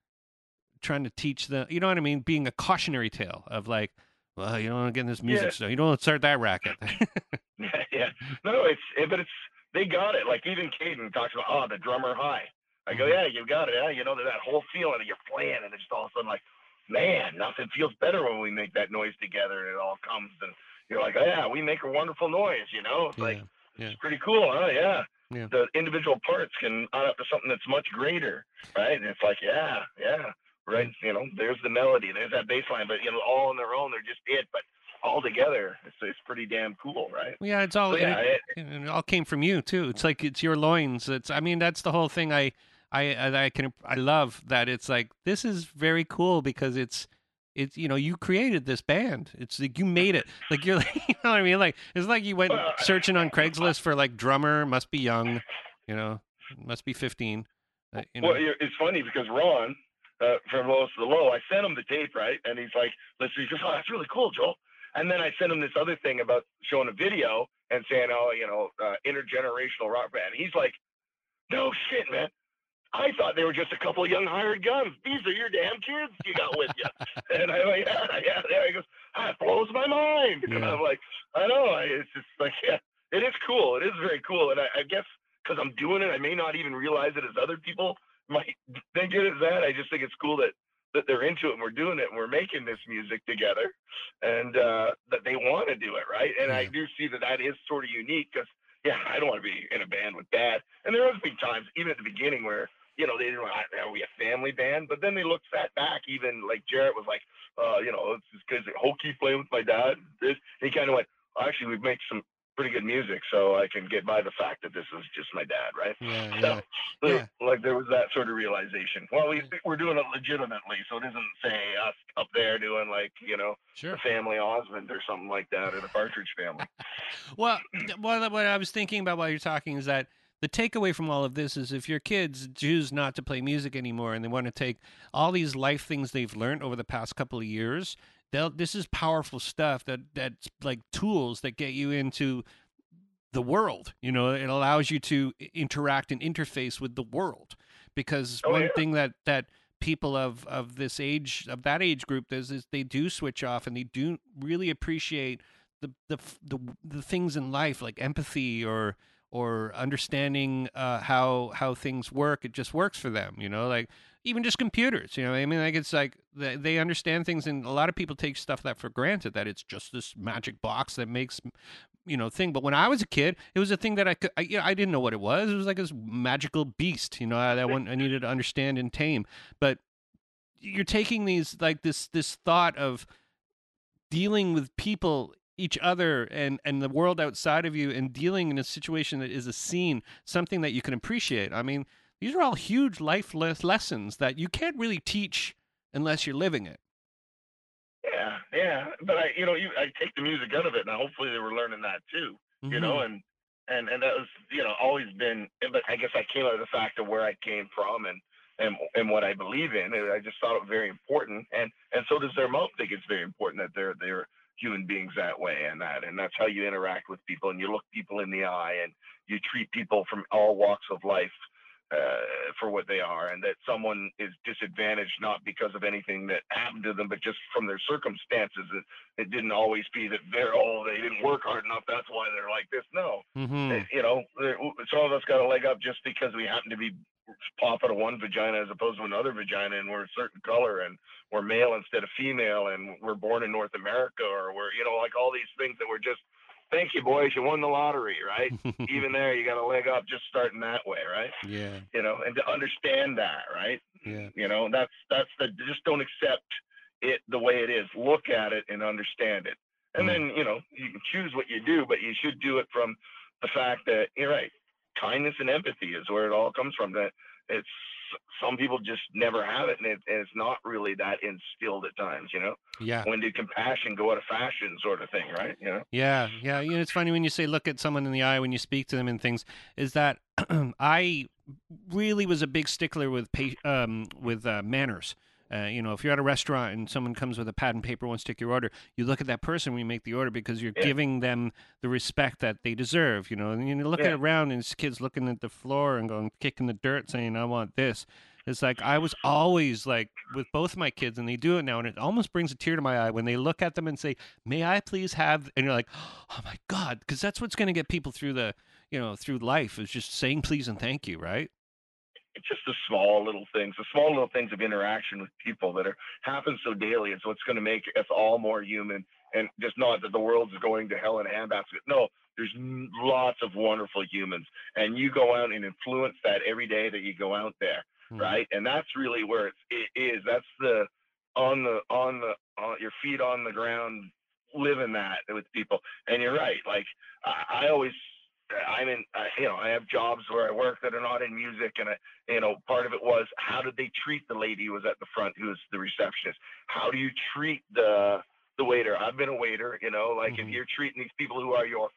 trying to teach them you know what i mean being a cautionary tale of like well you don't want to get in this music Yeah. stuff you don't want to start that racket <laughs> <laughs> yeah. No, it's it, but it's they got it. Like even Caden talks about oh the drummer high. I go Mhm. yeah you got it. Yeah, you know that whole feeling that you're playing and it's just all of a sudden like man nothing feels better when we make that noise together and it all comes and you're like oh, yeah we make a wonderful noise. You know it's like yeah. it's pretty cool. Huh? Yeah. Yeah. The individual parts can add up to something that's much greater, right? And it's like yeah yeah right. You know there's the melody, there's that bass line, but you know all on their own they're just it, but all together it's it's pretty damn cool, right? yeah it's all So, yeah, it- it, and it all came from you too. It's like it's your loins. It's I mean that's the whole thing. I I I can I love that it's like this is very cool because it's it's you know you created this band. It's like you made it. Like you're <laughs> like you know what I mean. Like it's like you went searching on Craigslist for like drummer must be young, you know, must be fifteen. Uh, you know. Well, it's funny because Ron uh, from Lowest of the Low, I sent him the tape, right? And he's like, listen, he goes, oh, that's really cool, Joel. And then I sent him this other thing about showing a video and saying, oh, you know, uh, intergenerational rock band. He's like, no shit, man. I thought they were just a couple of young hired guns. These are your damn kids you got with you. <laughs> and I'm like, yeah, yeah, yeah. He goes, that blows my mind. Yeah. And I'm like, I know. It's just like, yeah, it is cool. It is very cool. And I, I guess because I'm doing it, I may not even realize it as other people might <laughs> think it is that. I just think it's cool that that they're into it and we're doing it and we're making this music together and uh, that they want to do it right and yeah. i do see that that is sort of unique because yeah i don't want to be in a band with dad and there has been times even at the beginning where you know they didn't are we a family band but then they looked fat back even like jarrett was like uh, you know it's because hokey playing with my dad this he kind of went actually we make some pretty good music, so I can get by the fact that this is just my dad, right? Yeah, so, yeah. yeah. like there was that sort of realization. Well, we we're doing it legitimately, so it isn't say us up there doing like you know sure. the family Osmond or something like that, or the Partridge Family. <laughs> well, what I was thinking about while you're talking is that the takeaway from all of this is if your kids choose not to play music anymore and they want to take all these life things they've learned over the past couple of years they'll this is powerful stuff that that's like tools that get you into the world you know it allows you to interact and interface with the world because oh, one yeah. thing that that people of of this age of that age group does is they do switch off and they do really appreciate the the the, the things in life like empathy or or understanding uh, how how things work it just works for them you know like even just computers you know i mean like it's like they, they understand things and a lot of people take stuff that for granted that it's just this magic box that makes you know thing but when i was a kid it was a thing that i could I, you know, I didn't know what it was it was like this magical beast you know that one i needed to understand and tame but you're taking these like this this thought of dealing with people each other and and the world outside of you and dealing in a situation that is a scene something that you can appreciate i mean these are all huge life lessons that you can't really teach unless you're living it. Yeah, yeah. But I, you know, you, I take the music out of it, and hopefully they were learning that too. Mm-hmm. You know, and and and that was, you know, always been. But I guess I came out of the fact of where I came from and and and what I believe in. And I just thought it very important, and and so does their mom think it's very important that they're they're human beings that way and that and that's how you interact with people and you look people in the eye and you treat people from all walks of life uh, for what they are, and that someone is disadvantaged not because of anything that happened to them, but just from their circumstances. It, it didn't always be that they're oh they didn't work hard enough, that's why they're like this. No, mm-hmm. it, you know, some of us got a leg up just because we happen to be pop out of one vagina as opposed to another vagina, and we're a certain color, and we're male instead of female, and we're born in North America, or we're you know like all these things that we're just thank you, boys. You won the lottery, right? <laughs> Even there, you got a leg up just starting that way, right? Yeah. You know, and to understand that, right? Yeah. You know, that's that's the just don't accept it the way it is. Look at it and understand it, and mm. then you know you can choose what you do, but you should do it from the fact that you're right. Kindness and empathy is where it all comes from. That it's some people just never have it, and, it, and it's not really that instilled at times. You know. Yeah. When did compassion go out of fashion, sort of thing, right? You know. Yeah, yeah. You know, it's funny when you say look at someone in the eye when you speak to them and things. Is that <clears throat> I really was a big stickler with um, with uh, manners. Uh, you know, if you're at a restaurant and someone comes with a pad and paper wants to take your order, you look at that person when you make the order because you're yeah. giving them the respect that they deserve. You know, and you're looking yeah. around and this kid's looking at the floor and going kicking the dirt, saying, "I want this." It's like I was always like with both my kids, and they do it now, and it almost brings a tear to my eye when they look at them and say, "May I please have?" And you're like, "Oh my god," because that's what's going to get people through the, you know, through life is just saying please and thank you, right? It's just the small little things, the small little things of interaction with people that are happen so daily. It's what's going to make us all more human, and just not that the world's going to hell in a handbasket. No, there's lots of wonderful humans, and you go out and influence that every day that you go out there mm-hmm. right? And that's really where it's, it is. That's the on the on the on your feet on the ground, living that with people. And you're right. Like I, I always I'm in, uh, you know, I have jobs where I work that are not in music, and I, you know, part of it was how did they treat the lady who was at the front, who was the receptionist? How do you treat the the waiter? I've been a waiter, you know, like mm-hmm. if you're treating these people who are your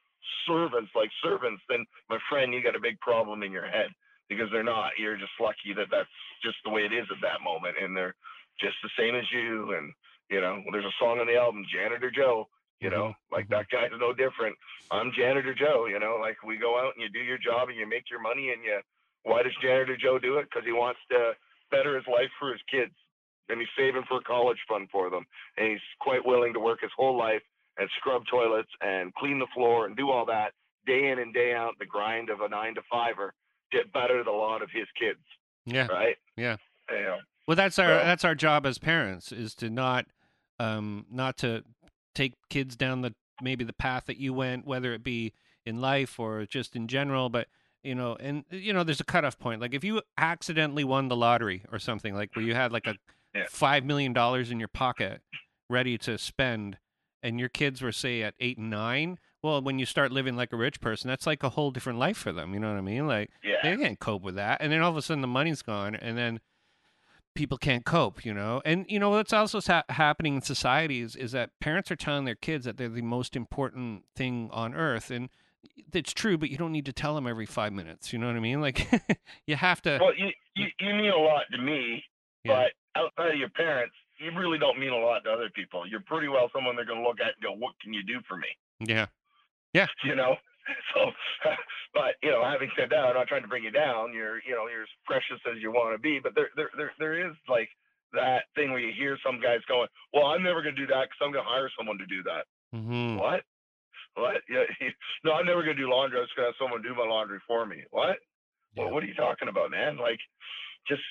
servants like servants, then my friend, you got a big problem in your head because they're not. You're just lucky that that's just the way it is at that moment, and they're just the same as you. And you know, there's a song on the album, Janitor Joe. You know, mm-hmm. like that guy's no different. I'm Janitor Joe. You know, like we go out and you do your job and you make your money and you Why does Janitor Joe do it? Because he wants to better his life for his kids, and he's saving for a college fund for them, and he's quite willing to work his whole life and scrub toilets and clean the floor and do all that day in and day out, the grind of a nine to fiver, to better the lot of his kids. Yeah. Right. Yeah. Know, Well, that's our Well- that's our job as parents is to not um not to take kids down the maybe the path that you went, whether it be in life or just in general, but you know, and uh, you know, there's a cutoff point. Like if you accidentally won the lottery or something, like where you had like a <laughs> Yeah. five million dollars in your pocket ready to spend, and your kids were say at eight and nine. Well, when you start living like a rich person, that's like a whole different life for them. You know what I mean? Like yeah. they can't cope with that and then all of a sudden the money's gone and then people can't cope you know and you know what's also ha- happening in societies is that parents are telling their kids that they're the most important thing on earth and it's true but you don't need to tell them every five minutes you know what i mean <laughs> like you have to Well, you, you you mean a lot to me, Yeah. but outside of your parents, you really don't mean a lot to other people. You're pretty well someone they're going to look at and go, "What can you do for me?" Yeah. Yeah <laughs> You know. <laughs> So, <laughs> but you know, having said that, I'm not trying to bring you down. You're you know you're as precious as you want to be, but there there there there is like that thing where you hear some guys going, "Well, I'm never going to do that because I'm going to hire someone to do that." hmm What? What? Yeah, <laughs> no, I'm never going to do laundry. I'm just going to have someone do my laundry for me. What? Yeah. Well, what are you talking about, man? Like, just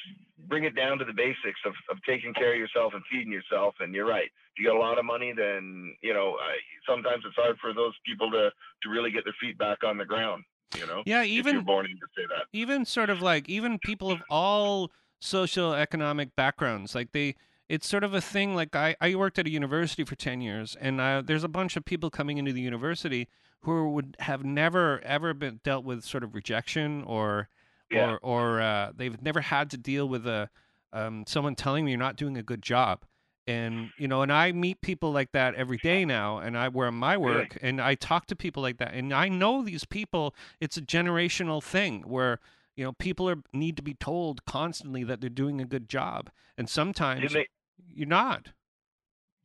bring it down to the basics of, of taking care of yourself and feeding yourself. And you're right. If you got a lot of money, then you know I, sometimes it's hard for those people to to really get their feet back on the ground. You know, yeah if even you're born say that. even sort of like even people of all social economic backgrounds like they it's sort of a thing like i, I worked at a university for 10 years and uh, there's a bunch of people coming into the university who would have never ever been dealt with sort of rejection or Yeah. or or uh, they've never had to deal with a um, someone telling me you're not doing a good job and you know and i meet people like that every day now and i where my Really? work and i talk to people like that and i know these people it's a generational thing where you know people are need to be told constantly that they're doing a good job and sometimes they you're not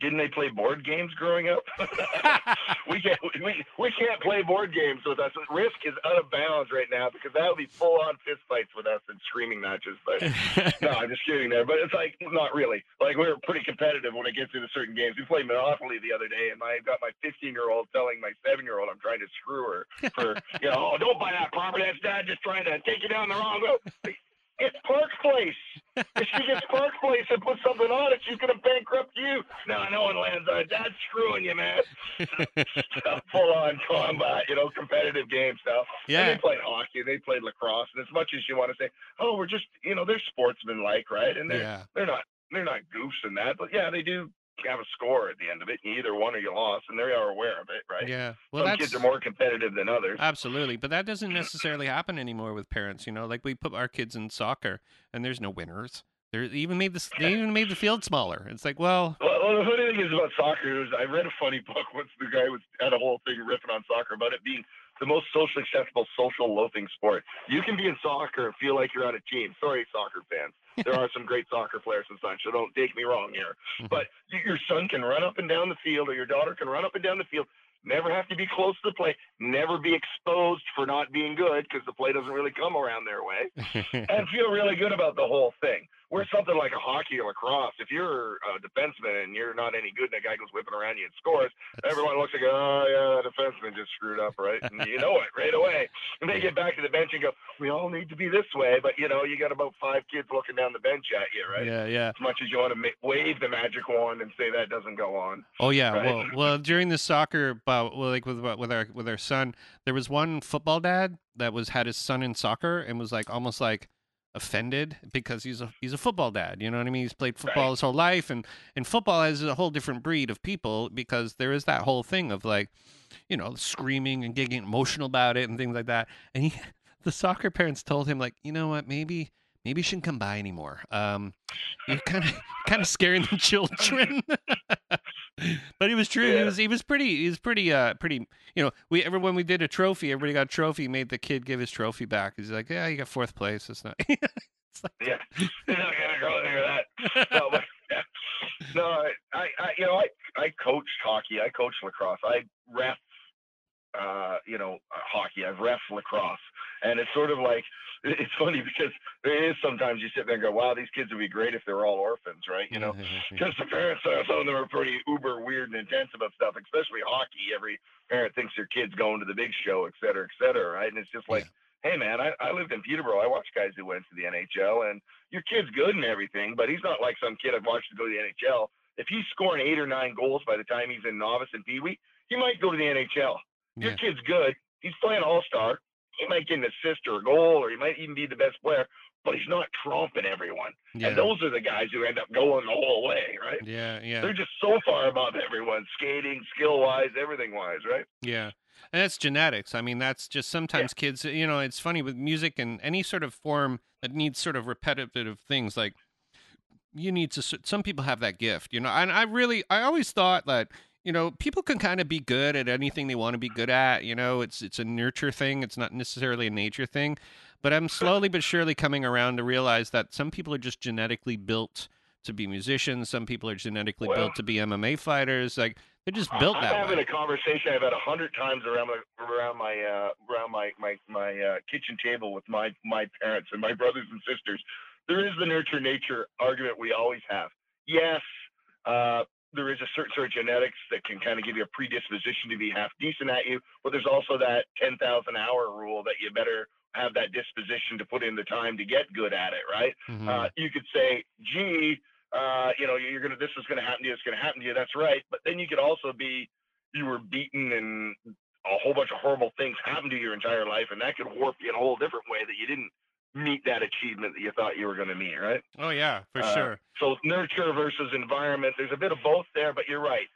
didn't they play board games growing up? <laughs> we can't we, we can't play board games with us. Risk is out of bounds right now because that would be full on fist fights with us and screaming matches. But <laughs> no, I'm just kidding there. But it's like not really. Like we're pretty competitive when it gets into certain games. We played Monopoly the other day, and I got my 15 year old telling my seven year old I'm trying to screw her for you know, oh, don't buy that property. That's dad just trying to take you down the wrong road. <laughs> It's Park Place. If she gets Park Place and puts something on it, she's gonna bankrupt you. No, no one lands on it. Dad's screwing you, man. <laughs> <laughs> Full on combat, you know, competitive game stuff. And yeah they played hockey, they played lacrosse, and as much as you want to say, oh, we're just, you know, they're sportsmen like, right? And they're yeah they're not they're not goofs in that, but yeah, they do have a score at the end of it. You either won or you lost, and they are aware of it, right? yeah well Some kids are more competitive than others. Absolutely, but that doesn't <clears throat> necessarily happen anymore with parents. You know, like we put our kids in soccer, and there's no winners. They even made the they even made the field smaller. It's like, well, Well, well, the funny thing is about soccer is I read a funny <laughs> book once. The guy was had a whole thing riffing on soccer about it being the most socially acceptable social loafing sport. You can be in soccer and feel like you're on a team. Sorry, soccer fans. There are some great soccer players and such, so don't take me wrong here. <laughs> But your son can run up and down the field, or your daughter can run up and down the field. Never have to be close to the play. Never be exposed for not being good because the play doesn't really come around their way <laughs> and feel really good about the whole thing. Where something like a hockey or lacrosse, if you're a defenseman and you're not any good and a guy goes whipping around you and scores, That's- everyone looks like, oh, yeah, the defenseman just screwed up, right? And you know it right away. And they get back to the bench and go, we all need to be this way. But, you know, you got about five kids looking down the bench at you, right? yeah, yeah. As much as you want to ma- wave the magic wand and say that doesn't go on. Oh yeah. Right. Well, well, during the soccer, bout, like with with our with our son, there was one football dad that was had his son in soccer and was like almost like offended because he's a he's a football dad. You know what I mean? He's played football Right. his whole life, and and football is a whole different breed of people because there is that whole thing of like, you know, screaming and getting emotional about it and things like that. And he, <laughs> the soccer parents told him like, you know what, maybe maybe you shouldn't come by anymore. Um, you're kind of <laughs> kind of scaring the <laughs> children. <laughs> but it was true. He was he was pretty he was pretty uh pretty you know we ever when we did a trophy everybody got a trophy made the kid give his trophy back. He's like yeah you got fourth place. It's not. <laughs> Yeah, <laughs> you're not gonna go near that. No, but, yeah. no, I, I, I, you know, I, I coached hockey. I coached lacrosse. I ref uh, you know, hockey. I've ref lacrosse, and it's sort of like it's funny because there is sometimes you sit there and go, wow, these kids would be great if they were all orphans, right? You know, because the parents, uh, some of them are pretty uber weird and intense about stuff, especially hockey. Every parent thinks their kid's going to the big show, et cetera, et cetera, right? And it's just like, yeah. hey, man, I, I lived in Peterborough. I watched guys who went to the NHL, and your kid's good and everything, but he's not like some kid I've watched go to the NHL. If he's scoring eight or nine goals by the time he's in novice and pee wee, he might go to the NHL. Your yeah. kid's good. He's playing all star he might get an assist or a goal, or he might even be the best player, but he's not trumping everyone. Yeah. And those are the guys who end up going the whole way, right? Yeah, yeah. They're just so far above everyone, skating, skill wise, everything wise, right? Yeah. And that's genetics. I mean, that's just sometimes yeah. kids, you know, it's funny with music and any sort of form that needs sort of repetitive things like you need to some people have that gift you know and i really i always thought that you know, people can kind of be good at anything they want to be good at. You know, it's it's a nurture thing. It's not necessarily a nature thing. But I'm slowly but surely coming around to realize that some people are just genetically built to be musicians. Some people are genetically well, built to be MMA fighters. Like they're just built that way. I'm having a conversation I've had a hundred times around my around my uh, around my my my uh, kitchen table with my my parents and my brothers and sisters. There is the nurture nature argument we always have. Yes, uh, there is a certain sort of genetics that can kind of give you a predisposition to be half decent at you, but there's also that 10,000 hour rule that you better have that disposition to put in the time to get good at it, right? Mm-hmm. Uh, you could say, gee, uh, you know, you're gonna, this is gonna happen to you, it's gonna happen to you. That's right. But then you could also be, you were beaten and a whole bunch of horrible things happened to your entire life, and that could warp you in a whole different way that you didn't meet that achievement that you thought you were going to meet, right? Oh yeah, for uh, sure. So nurture versus environment, there's a bit of both there, but you're right.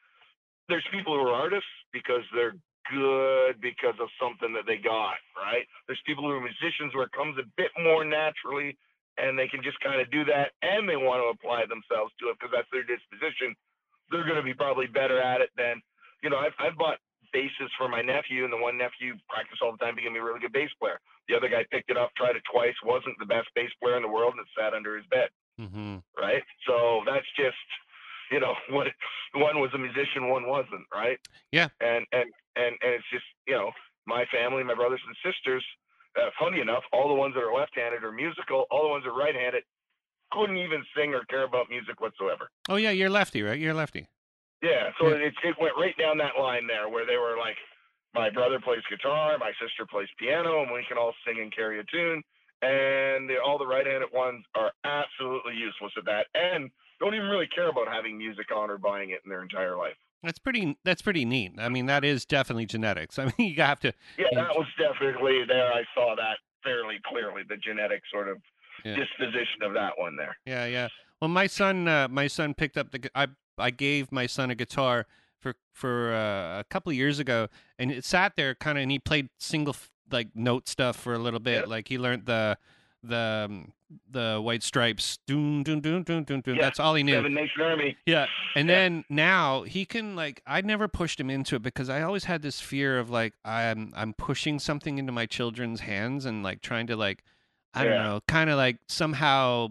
There's people who are artists because they're good because of something that they got, right? There's people who are musicians where it comes a bit more naturally and they can just kind of do that and they want to apply themselves to it because that's their disposition. They're going to be probably better at it than, you know, I've, I've bought basses for my nephew and the one nephew practiced all the time, became a really good bass player. The other guy picked it up, tried it twice, wasn't the best bass player in the world, and it sat under his bed. Mm-hmm. Right. So that's just, you know, <laughs> what one was a musician, one wasn't. Right. Yeah. And and and and it's just, you know, my family, my brothers and sisters. Uh, funny enough, all the ones that are left-handed are musical. All the ones that are right-handed couldn't even sing or care about music whatsoever. Oh yeah, you're lefty, right? You're lefty. Yeah, so yeah. It, it went right down that line there where they were like, my brother plays guitar, my sister plays piano, and we can all sing and carry a tune. And the, all the right-handed ones are absolutely useless at that, and don't even really care about having music on or buying it in their entire life. That's pretty. That's pretty neat. I mean, that is definitely genetics. <laughs> I mean, you have to. Yeah, that was definitely there. I saw that fairly clearly. The genetic sort of yeah. disposition of that one there. Yeah, yeah. Well, my son, uh, my son picked up the. I I gave my son a guitar for for uh, a couple of years ago, and it sat there kind of, and he played single like note stuff for a little bit. Yep. Like he learned the the um, the white stripes. Doom, doom, doom, doom, doom, doom. Yeah. That's all he knew. Seven Nation Army. Yeah, and yeah. then now he can like. I never pushed him into it because I always had this fear of like I'm I'm pushing something into my children's hands and like trying to like I don't know, kind of like somehow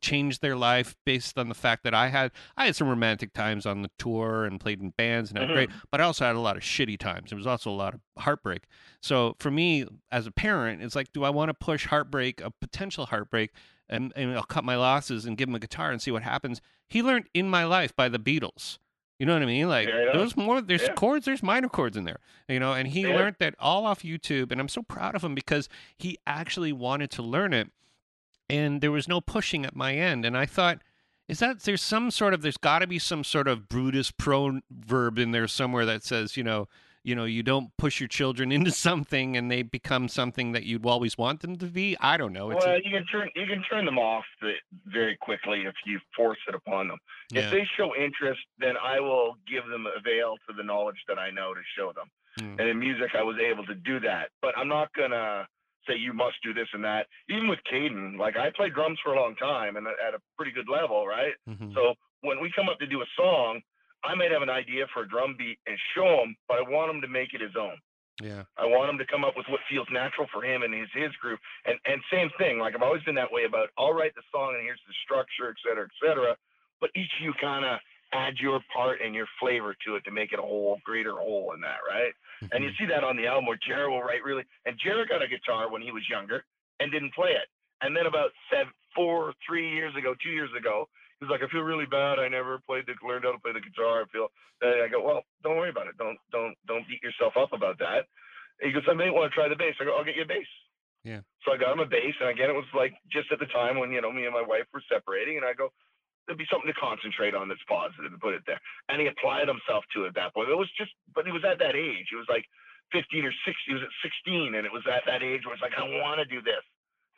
changed their life based on the fact that I had I had some romantic times on the tour and played in bands and had mm-hmm. great, but I also had a lot of shitty times. It was also a lot of heartbreak. So for me as a parent, it's like, do I want to push heartbreak, a potential heartbreak, and, and I'll cut my losses and give him a guitar and see what happens. He learned in my life by the Beatles. You know what I mean? Like there's more there's yeah. chords, there's minor chords in there. You know, and he yeah. learned that all off YouTube and I'm so proud of him because he actually wanted to learn it and there was no pushing at my end. And I thought, is that there's some sort of there's got to be some sort of Buddhist proverb in there somewhere that says, you know, you know, you don't push your children <laughs> into something and they become something that you'd always want them to be. I don't know. It's well, a, you can turn you can turn them off very quickly if you force it upon them. Yeah. If they show interest, then I will give them a veil to the knowledge that I know to show them. Mm. And in music, I was able to do that, but I'm not gonna say you must do this and that. Even with Caden, like I played drums for a long time and at a pretty good level, right? Mm-hmm. So when we come up to do a song, I might have an idea for a drum beat and show him, but I want him to make it his own. Yeah. I want him to come up with what feels natural for him and his his group. And and same thing, like I've always been that way about I'll write the song and here's the structure, et cetera, et cetera. But each of you kind of add your part and your flavor to it to make it a whole greater whole in that, right? Mm-hmm. And you see that on the album where Jared will write really. And Jared got a guitar when he was younger and didn't play it. And then about seven, four, three years ago, two years ago, he was like, I feel really bad. I never played the learned how to play the guitar. I feel. And I go, well, don't worry about it. Don't don't don't beat yourself up about that. He goes, I may want to try the bass. I go, I'll get you a bass. Yeah. So I got him a bass, and again, it was like just at the time when you know me and my wife were separating, and I go, there'd be something to concentrate on that's positive and put it there. And he applied himself to it at that point. It was just, but he was at that age. It was like 15 or 16. He was at 16, and it was at that age where it's like, I want to do this.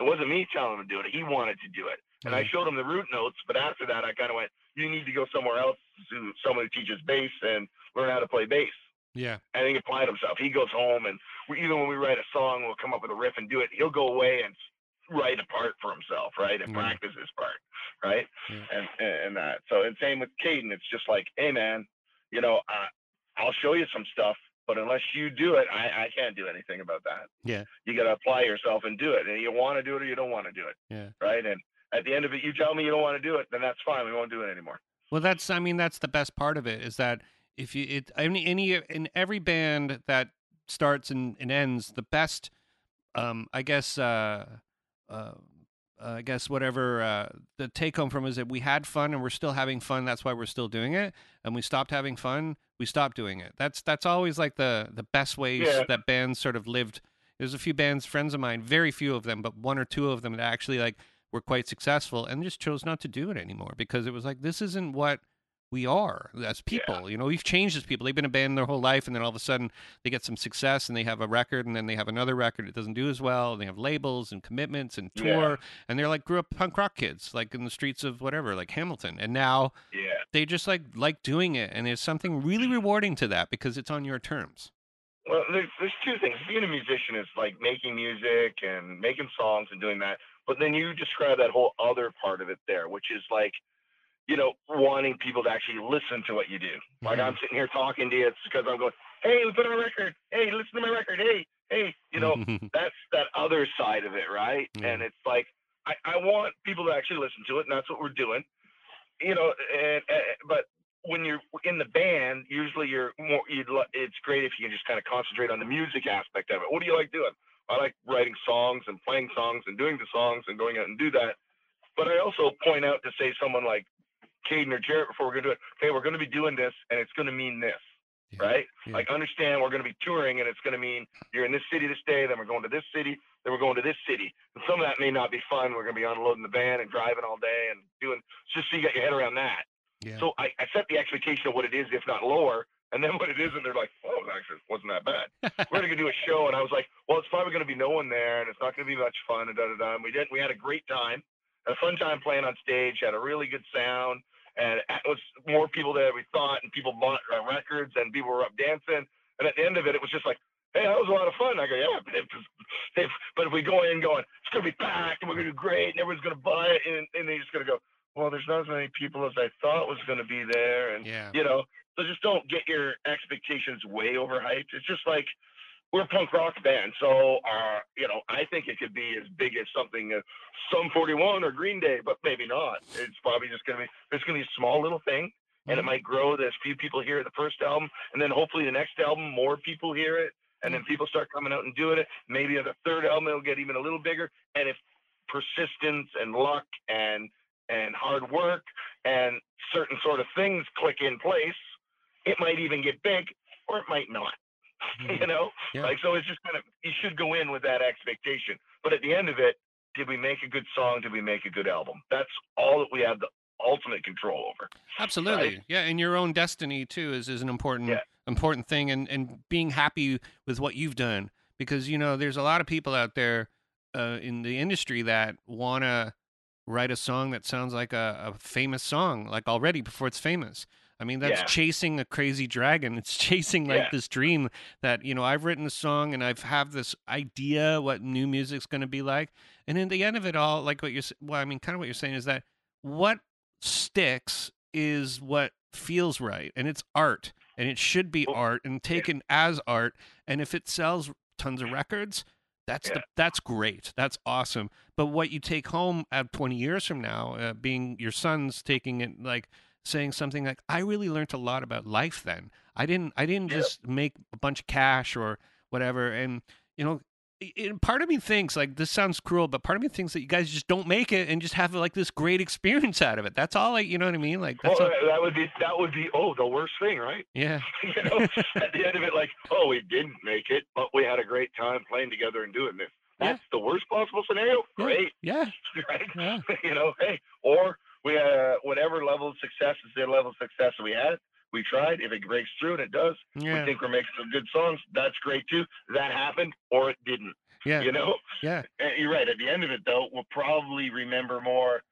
It wasn't me telling him to do it. He wanted to do it. And I Mhm. showed him the root notes, but after that, I kind of went, you need to go somewhere else to someone who teaches bass and learn how to play bass. Yeah. And he applied himself. He goes home, and we, even when we write a song, we'll come up with a riff and do it. He'll go away and write a part for himself, right, and Yeah. practice his part, right, Yeah. and, and and that. So, and same with Caden. It's just like, hey, man, you know, I, I'll show you some stuff, but unless you do it, I, I can't do anything about that. Yeah. You got to apply yourself and do it, and you want to do it or you don't want to do it, Yeah. right? And at the end of it, you tell me you don't want to do it, then that's fine. We won't do it anymore. Well, that's I mean that's the best part of it is that if you it any any in every band that starts and, and ends the best um I guess uh uh I guess whatever uh, the take home from is that we had fun and we're still having fun. That's why we're still doing it. And we stopped having fun. We stopped doing it. That's that's always like the the best ways Yeah. that bands sort of lived. There's a few bands, friends of mine, very few of them, but one or two of them that actually like were quite successful and just chose not to do it anymore because it was like this isn't what we are as people. You know, we've changed as people. They've been a band their whole life, and then all of a sudden they get some success and they have a record, and then they have another record that doesn't do as well. And they have labels and commitments and tour, Yeah. and they're like grew up punk rock kids, like in the streets of whatever, like Hamilton, and now Yeah. they just like like doing it, and there's something really rewarding to that because it's on your terms. Well, there's, there's two things. Being a musician is like making music and making songs and doing that. But then you describe that whole other part of it there, which is like, you know, wanting people to actually listen to what you do. Like Mhm. I'm sitting here talking to you, it's because I'm going, hey, we put on a record. Hey, listen to my record. Hey, hey, you know, that's that other side of it, right? Yeah. And it's like I, I want people to actually listen to it, and that's what we're doing. You know, and, and but when you're in the band, usually you're more. You'd, li- it's great if you can just kind of concentrate on the music aspect of it. What do you like doing? I like writing songs and playing songs and doing the songs and going out and do that. But I also point out to say someone like Caden or Jarrett before we're gonna do it. Okay, we're gonna be doing this, and it's gonna mean this, Yeah. right? Yeah. Like understand we're gonna be touring, and it's gonna mean you're in this city this day, then we're going to this city, then we're going to this city. And some of that may not be fun. We're gonna be unloading the van and driving all day and doing just so you get your head around that. yeah. So I, I set the expectation of what it is, if not lower, and then <laughs> when it isn't, they're like, "Oh, actually, it wasn't that bad." <laughs> We're gonna do a show, and I was like, "Well, it's probably gonna be no one there, and it's not gonna be much fun." And da da da. And we did. We had a great time, a fun time playing on stage. Had a really good sound, and it was more people than we thought, and people bought uh, records, and people were up dancing. And at the end of it, it was just like, "Hey, that was a lot of fun." I go, "Yeah, but if, if but if we go in going, it's gonna be packed, and we're gonna do great, and everyone's gonna buy it, and, and they're just gonna go." Well, there's not as many people as I thought was going to be there, and yeah. you know, so just don't get your expectations way overhyped. It's just like we're a punk rock band, so uh, you know, I think it could be as big as something, uh, Sum 41 or Green Day, but maybe not. It's probably just gonna be there's gonna be a small little thing, and it Mhm. might grow. There's few people hear the first album, and then hopefully the next album more people hear it, and then people start coming out and doing it. Maybe the third album it'll get even a little bigger, and if persistence and luck and and hard work and certain sort of things click in place, it might even get big or it might not. <laughs> you know? Yeah. Like so it's just kind of you should go in with that expectation. But at the end of it, did we make a good song? Did we make a good album? That's all that we have the ultimate control over. Absolutely. Yeah, and your own destiny too is, is an important Yeah. important thing and, and being happy with what you've done because you know there's a lot of people out there uh, in the industry that want to write a song that sounds like a, a famous song like already before it's famous. I mean that's Yeah. chasing a crazy dragon. It's <laughs> chasing like Yeah. this dream that you know I've written a song and I've have this idea what new music's going to be like and in the end of it all like what you're well I mean kind of what you're saying is that what sticks is what feels right and it's art and it should be art and taken as art and if it sells tons of records that's the, that's great that's awesome but what you take home at 20 years from now uh, being your son's taking it like saying something like, "I really learned a lot about life then. I didn't I didn't Yeah. just make a bunch of cash or whatever." And you know, i- i- part of me thinks like this sounds cruel, but part of me thinks that you guys just don't make it and just have like this great experience out of it. That's all. Like you know what I mean? Like that's well, all, that would be that would be oh the worst thing, right? yeah, <laughs> you know, at the end of it, like, oh, we didn't make it, but we had a great time playing together and doing this. Yeah. That's the worst possible scenario. Yeah. Great, yeah, <laughs> right? yeah, <laughs> you know, hey, or we uh, whatever level of success is the level of success that we had. We tried. If it breaks through and it does, yeah, we think we're making some good songs. That's great too. That happened, or it didn't. yeah, You know, yeah, and you're right. At the end of it, though, we'll probably remember more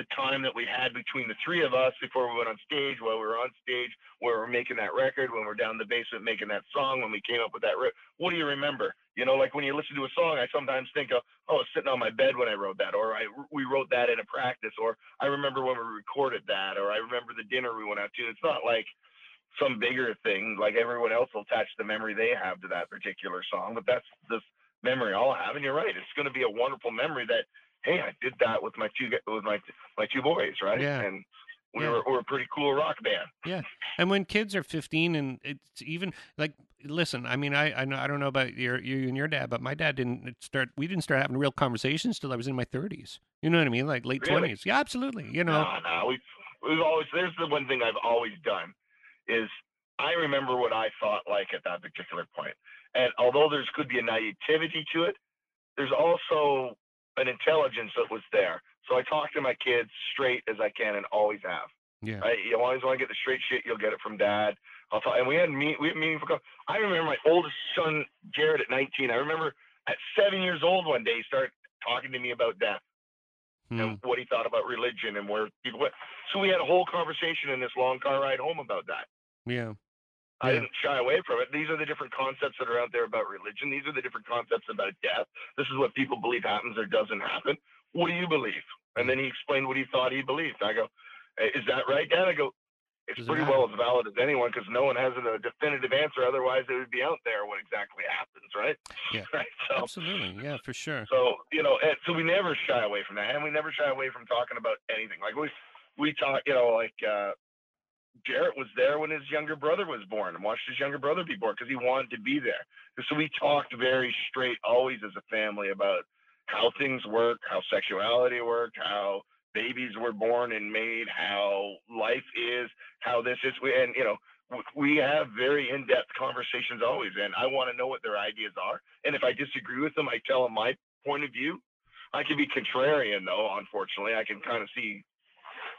the time that we had between the three of us before we went on stage, while we were on stage, where we we're making that record, when we're down in the basement making that song, when we came up with that riff. What do you remember? You know, like when you listen to a song, I sometimes think of, oh, sitting on my bed when I wrote that, or I we wrote that in a practice, or I remember when we recorded that, or I remember the dinner we went out to. It's not like some bigger thing. Like everyone else will attach the memory they have to that particular song, but that's the memory I'll have. And you're right, it's going to be a wonderful memory that hey, I did that with my two with my my two boys, right? Yeah. And we Yeah. were, we're a pretty cool rock band. Yeah. And when kids are 15 and it's even like, listen, I mean, I I, know, I don't know about your you and your dad, but my dad didn't start. We didn't start having real conversations till I was in my 30s. You know what I mean? Like late Really? 20s. Yeah, absolutely. You know. No, no, we've we've always there's the one thing I've always done is I remember what I thought like at that particular point. And although there's could be a naivety to it, there's also an intelligence that was there. So I talk to my kids straight as I can and always have. Yeah. I, You always want to get the straight shit, you'll get it from dad. I'll talk, and we had meet, we had meaningful. I remember my oldest son Jared at 19. I remember at seven years old one day he started talking to me about death Hmm. and what he thought about religion and where people went. So we had a whole conversation in this long car ride home about that. Yeah. I didn't shy away from it. These are the different concepts that are out there about religion. These are the different concepts about death. This is what people believe happens or doesn't happen. What do you believe? And then he explained what he thought he believed. I go, "Eh, is that right, Dad? I go, it's Does pretty well as valid as anyone because no one has a definitive answer. Otherwise, it would be out there what exactly happens, right? Yeah. <laughs> Right. So, Absolutely. Yeah, for sure. so you know, and so we never shy away from that, and we never shy away from talking about anything. Like we we talk, you know, like uh, Jarrett was there when his younger brother was born and watched his younger brother be born because he wanted to be there. So we talked very straight, always as a family, about how things work, how sexuality worked, how babies were born and made, how life is, how this is. We and you know we have very in-depth conversations always, and I want to know what their ideas are. And if I disagree with them, I tell them my point of view. I can be contrarian though. Unfortunately, I can kind of see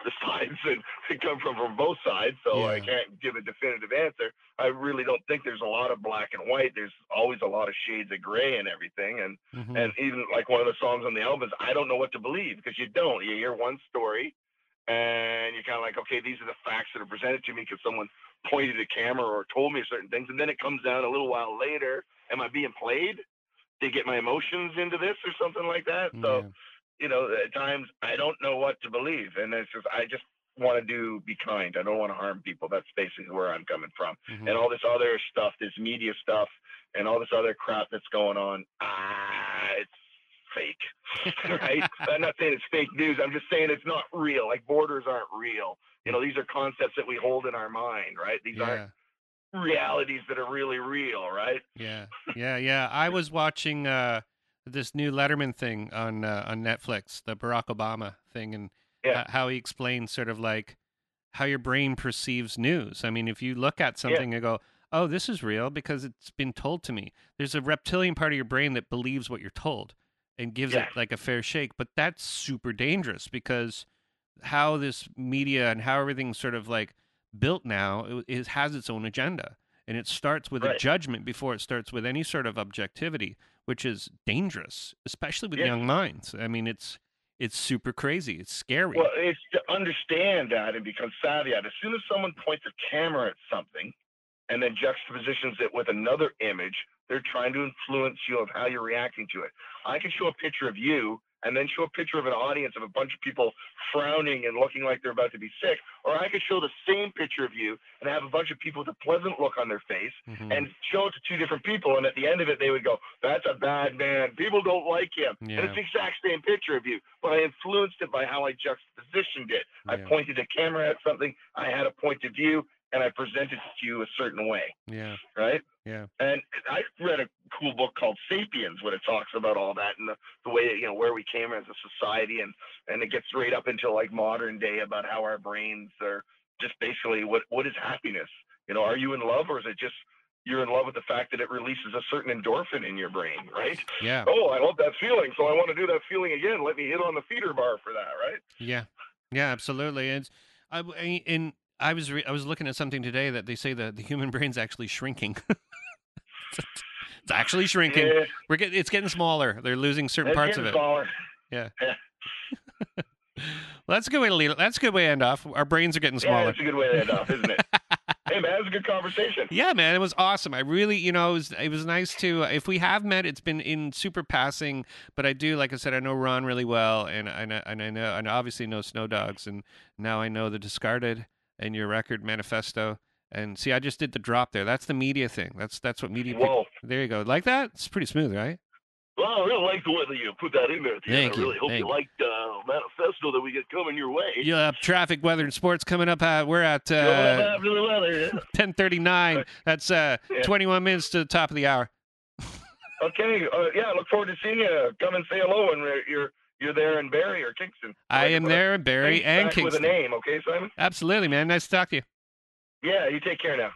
the sides and they come from from both sides, so I can't give a definitive answer. I really don't think there's a lot of black and white. There's always a lot of shades of gray and everything, and Mhm. and even like one of the songs on the album is I don't know what to believe because you don't. You hear one story and you're kind of like, okay, these are the facts that are presented to me because someone pointed a camera or told me certain things, and then it comes down a little while later. Am I being played? They get my emotions into this or something like that. So Yeah. You know, at times I don't know what to believe, and it's just I just want to do be kind. I don't want to harm people. That's basically where I'm coming from Mhm. and all this other stuff, this media stuff, and all this other crap that's going on. Ah, it's fake, <laughs> right? I'm not saying it's fake news. I'm just saying it's not real. Like borders aren't real. You know, these are concepts that we hold in our mind, right? These yeah. aren't realities that are really real, right? Yeah, yeah, yeah. I was watching uh, this new Letterman thing on uh, on Netflix, the Barack Obama thing, and Yeah. how he explains sort of like how your brain perceives news. I mean, if you look at something and go, "Oh, this is real," because it's been told to me. There's a reptilian part of your brain that believes what you're told and gives Yeah. it like a fair shake. But that's super dangerous because how this media and how everything's sort of like built now it, it has its own agenda and it starts with a judgment before it starts with any sort of objectivity which is dangerous especially with Yeah. young minds i mean it's it's super crazy it's scary Well, it's to understand that and become savvy at. As soon as someone points a camera at something and then juxtapositions it with another image, they're trying to influence you of how you're reacting to it. I can show a picture of you and then show a picture of an audience of a bunch of people frowning and looking like they're about to be sick. Or I could show the same picture of you and have a bunch of people with a pleasant look on their face Mhm. and show it to two different people. And at the end of it, they would go, That's a bad man. People don't like him. Yeah. And it's the exact same picture of you. But I influenced it by how I juxtapositioned it. I pointed the camera at something, I had a point of view, and I presented it to you a certain way, yeah, right? yeah, And I read a cool book called Sapiens, when it talks about all that and the, the way you know where we came as a society, and and it gets right up into like modern day about how our brains are just basically what what is happiness? You know, are you in love or is it just you're in love with the fact that it releases a certain endorphin in your brain, right? yeah, Oh, I love that feeling, so I want to do that feeling again. Let me hit on the feeder bar for that, right? yeah, yeah. Absolutely. It's I I- and I was re- I was looking at something today that they say that the human <laughs> brain's actually shrinking. <laughs> it's actually shrinking. Yeah, We're getting it's getting smaller. They're losing certain it's parts of it. smaller. <laughs> Well, that's a good way to lead it. That's a good way to end off. Our brains are getting smaller. Yeah, it's a good way to end off, isn't it? hey man, it was a good conversation. Yeah, man, it was awesome. I really, you know, it was it was nice to. Uh, if we have met, it's been in super passing, but I do, like I said, I know Ron really well, and I know, and I know, and obviously know Snow Dogs, and now I know the Discarded and your record Manifesto. And see, I just did the drop there. That's the media thing. That's that's what media. People, Whoa. there you go. Like that. It's pretty smooth, right? Well, I really like the way that you put that in there at the Thank end. I you, really hope thank you liked uh, manifesto that we get coming your way. You have traffic, weather, and sports coming up. Uh, we're at uh, up weather. yeah. <laughs> ten thirty nine. That's uh, Yeah. twenty one minutes to the top of the hour. <laughs> Okay. Uh, yeah, I look forward to seeing you. Come and say hello when we're- you're there in Barrie or Kingston. I am there in Barrie and back With a Kingston. name, okay, Simon? Absolutely, man. Nice to talk to you. Yeah, you take care now.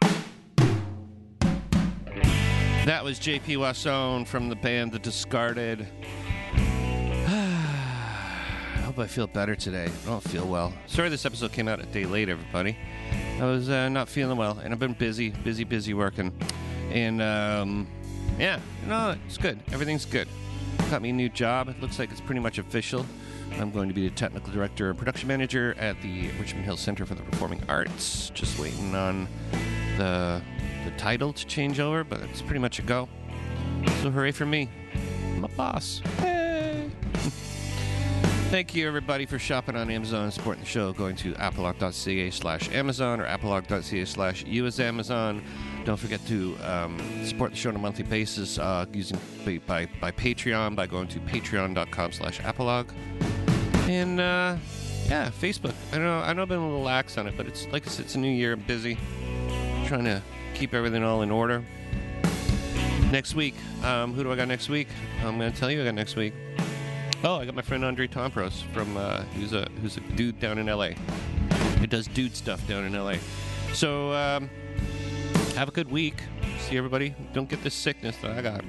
That was JP Wasson from the band The Discarded. <sighs> I hope I feel better today. I don't feel well. Sorry this episode came out a day late, everybody. I was uh, not feeling well, and I've been busy, busy, busy working. And, um, yeah, no, it's good. Everything's good. Got me a new job. It looks like it's pretty much official. I'm going to be the technical director and production manager at the Richmond Hill Center for the Performing Arts. Just waiting on the the title to change over, but it's pretty much a go. So hooray for me. I'm a boss. Hey. <laughs> Thank you everybody for shopping on Amazon and supporting the show. Going to apolog.ca slash Amazon or apolog.ca slash US Amazon. Don't forget to um, support the show on a monthly basis uh, using by, by, Patreon by going to patreon.com slash apolog. And uh, yeah, Facebook. I know I know I've been a little lax on it, but it's like it's a new year. I'm busy trying to keep everything all in order. Next week, um, who do I got next week? I'm going to tell you I got next week. Oh, I got my friend Andre Tompros from uh, who's a who's a dude down in LA. He does dude stuff down in LA. So um, have a good week. See everybody. Don't get this sickness that I got.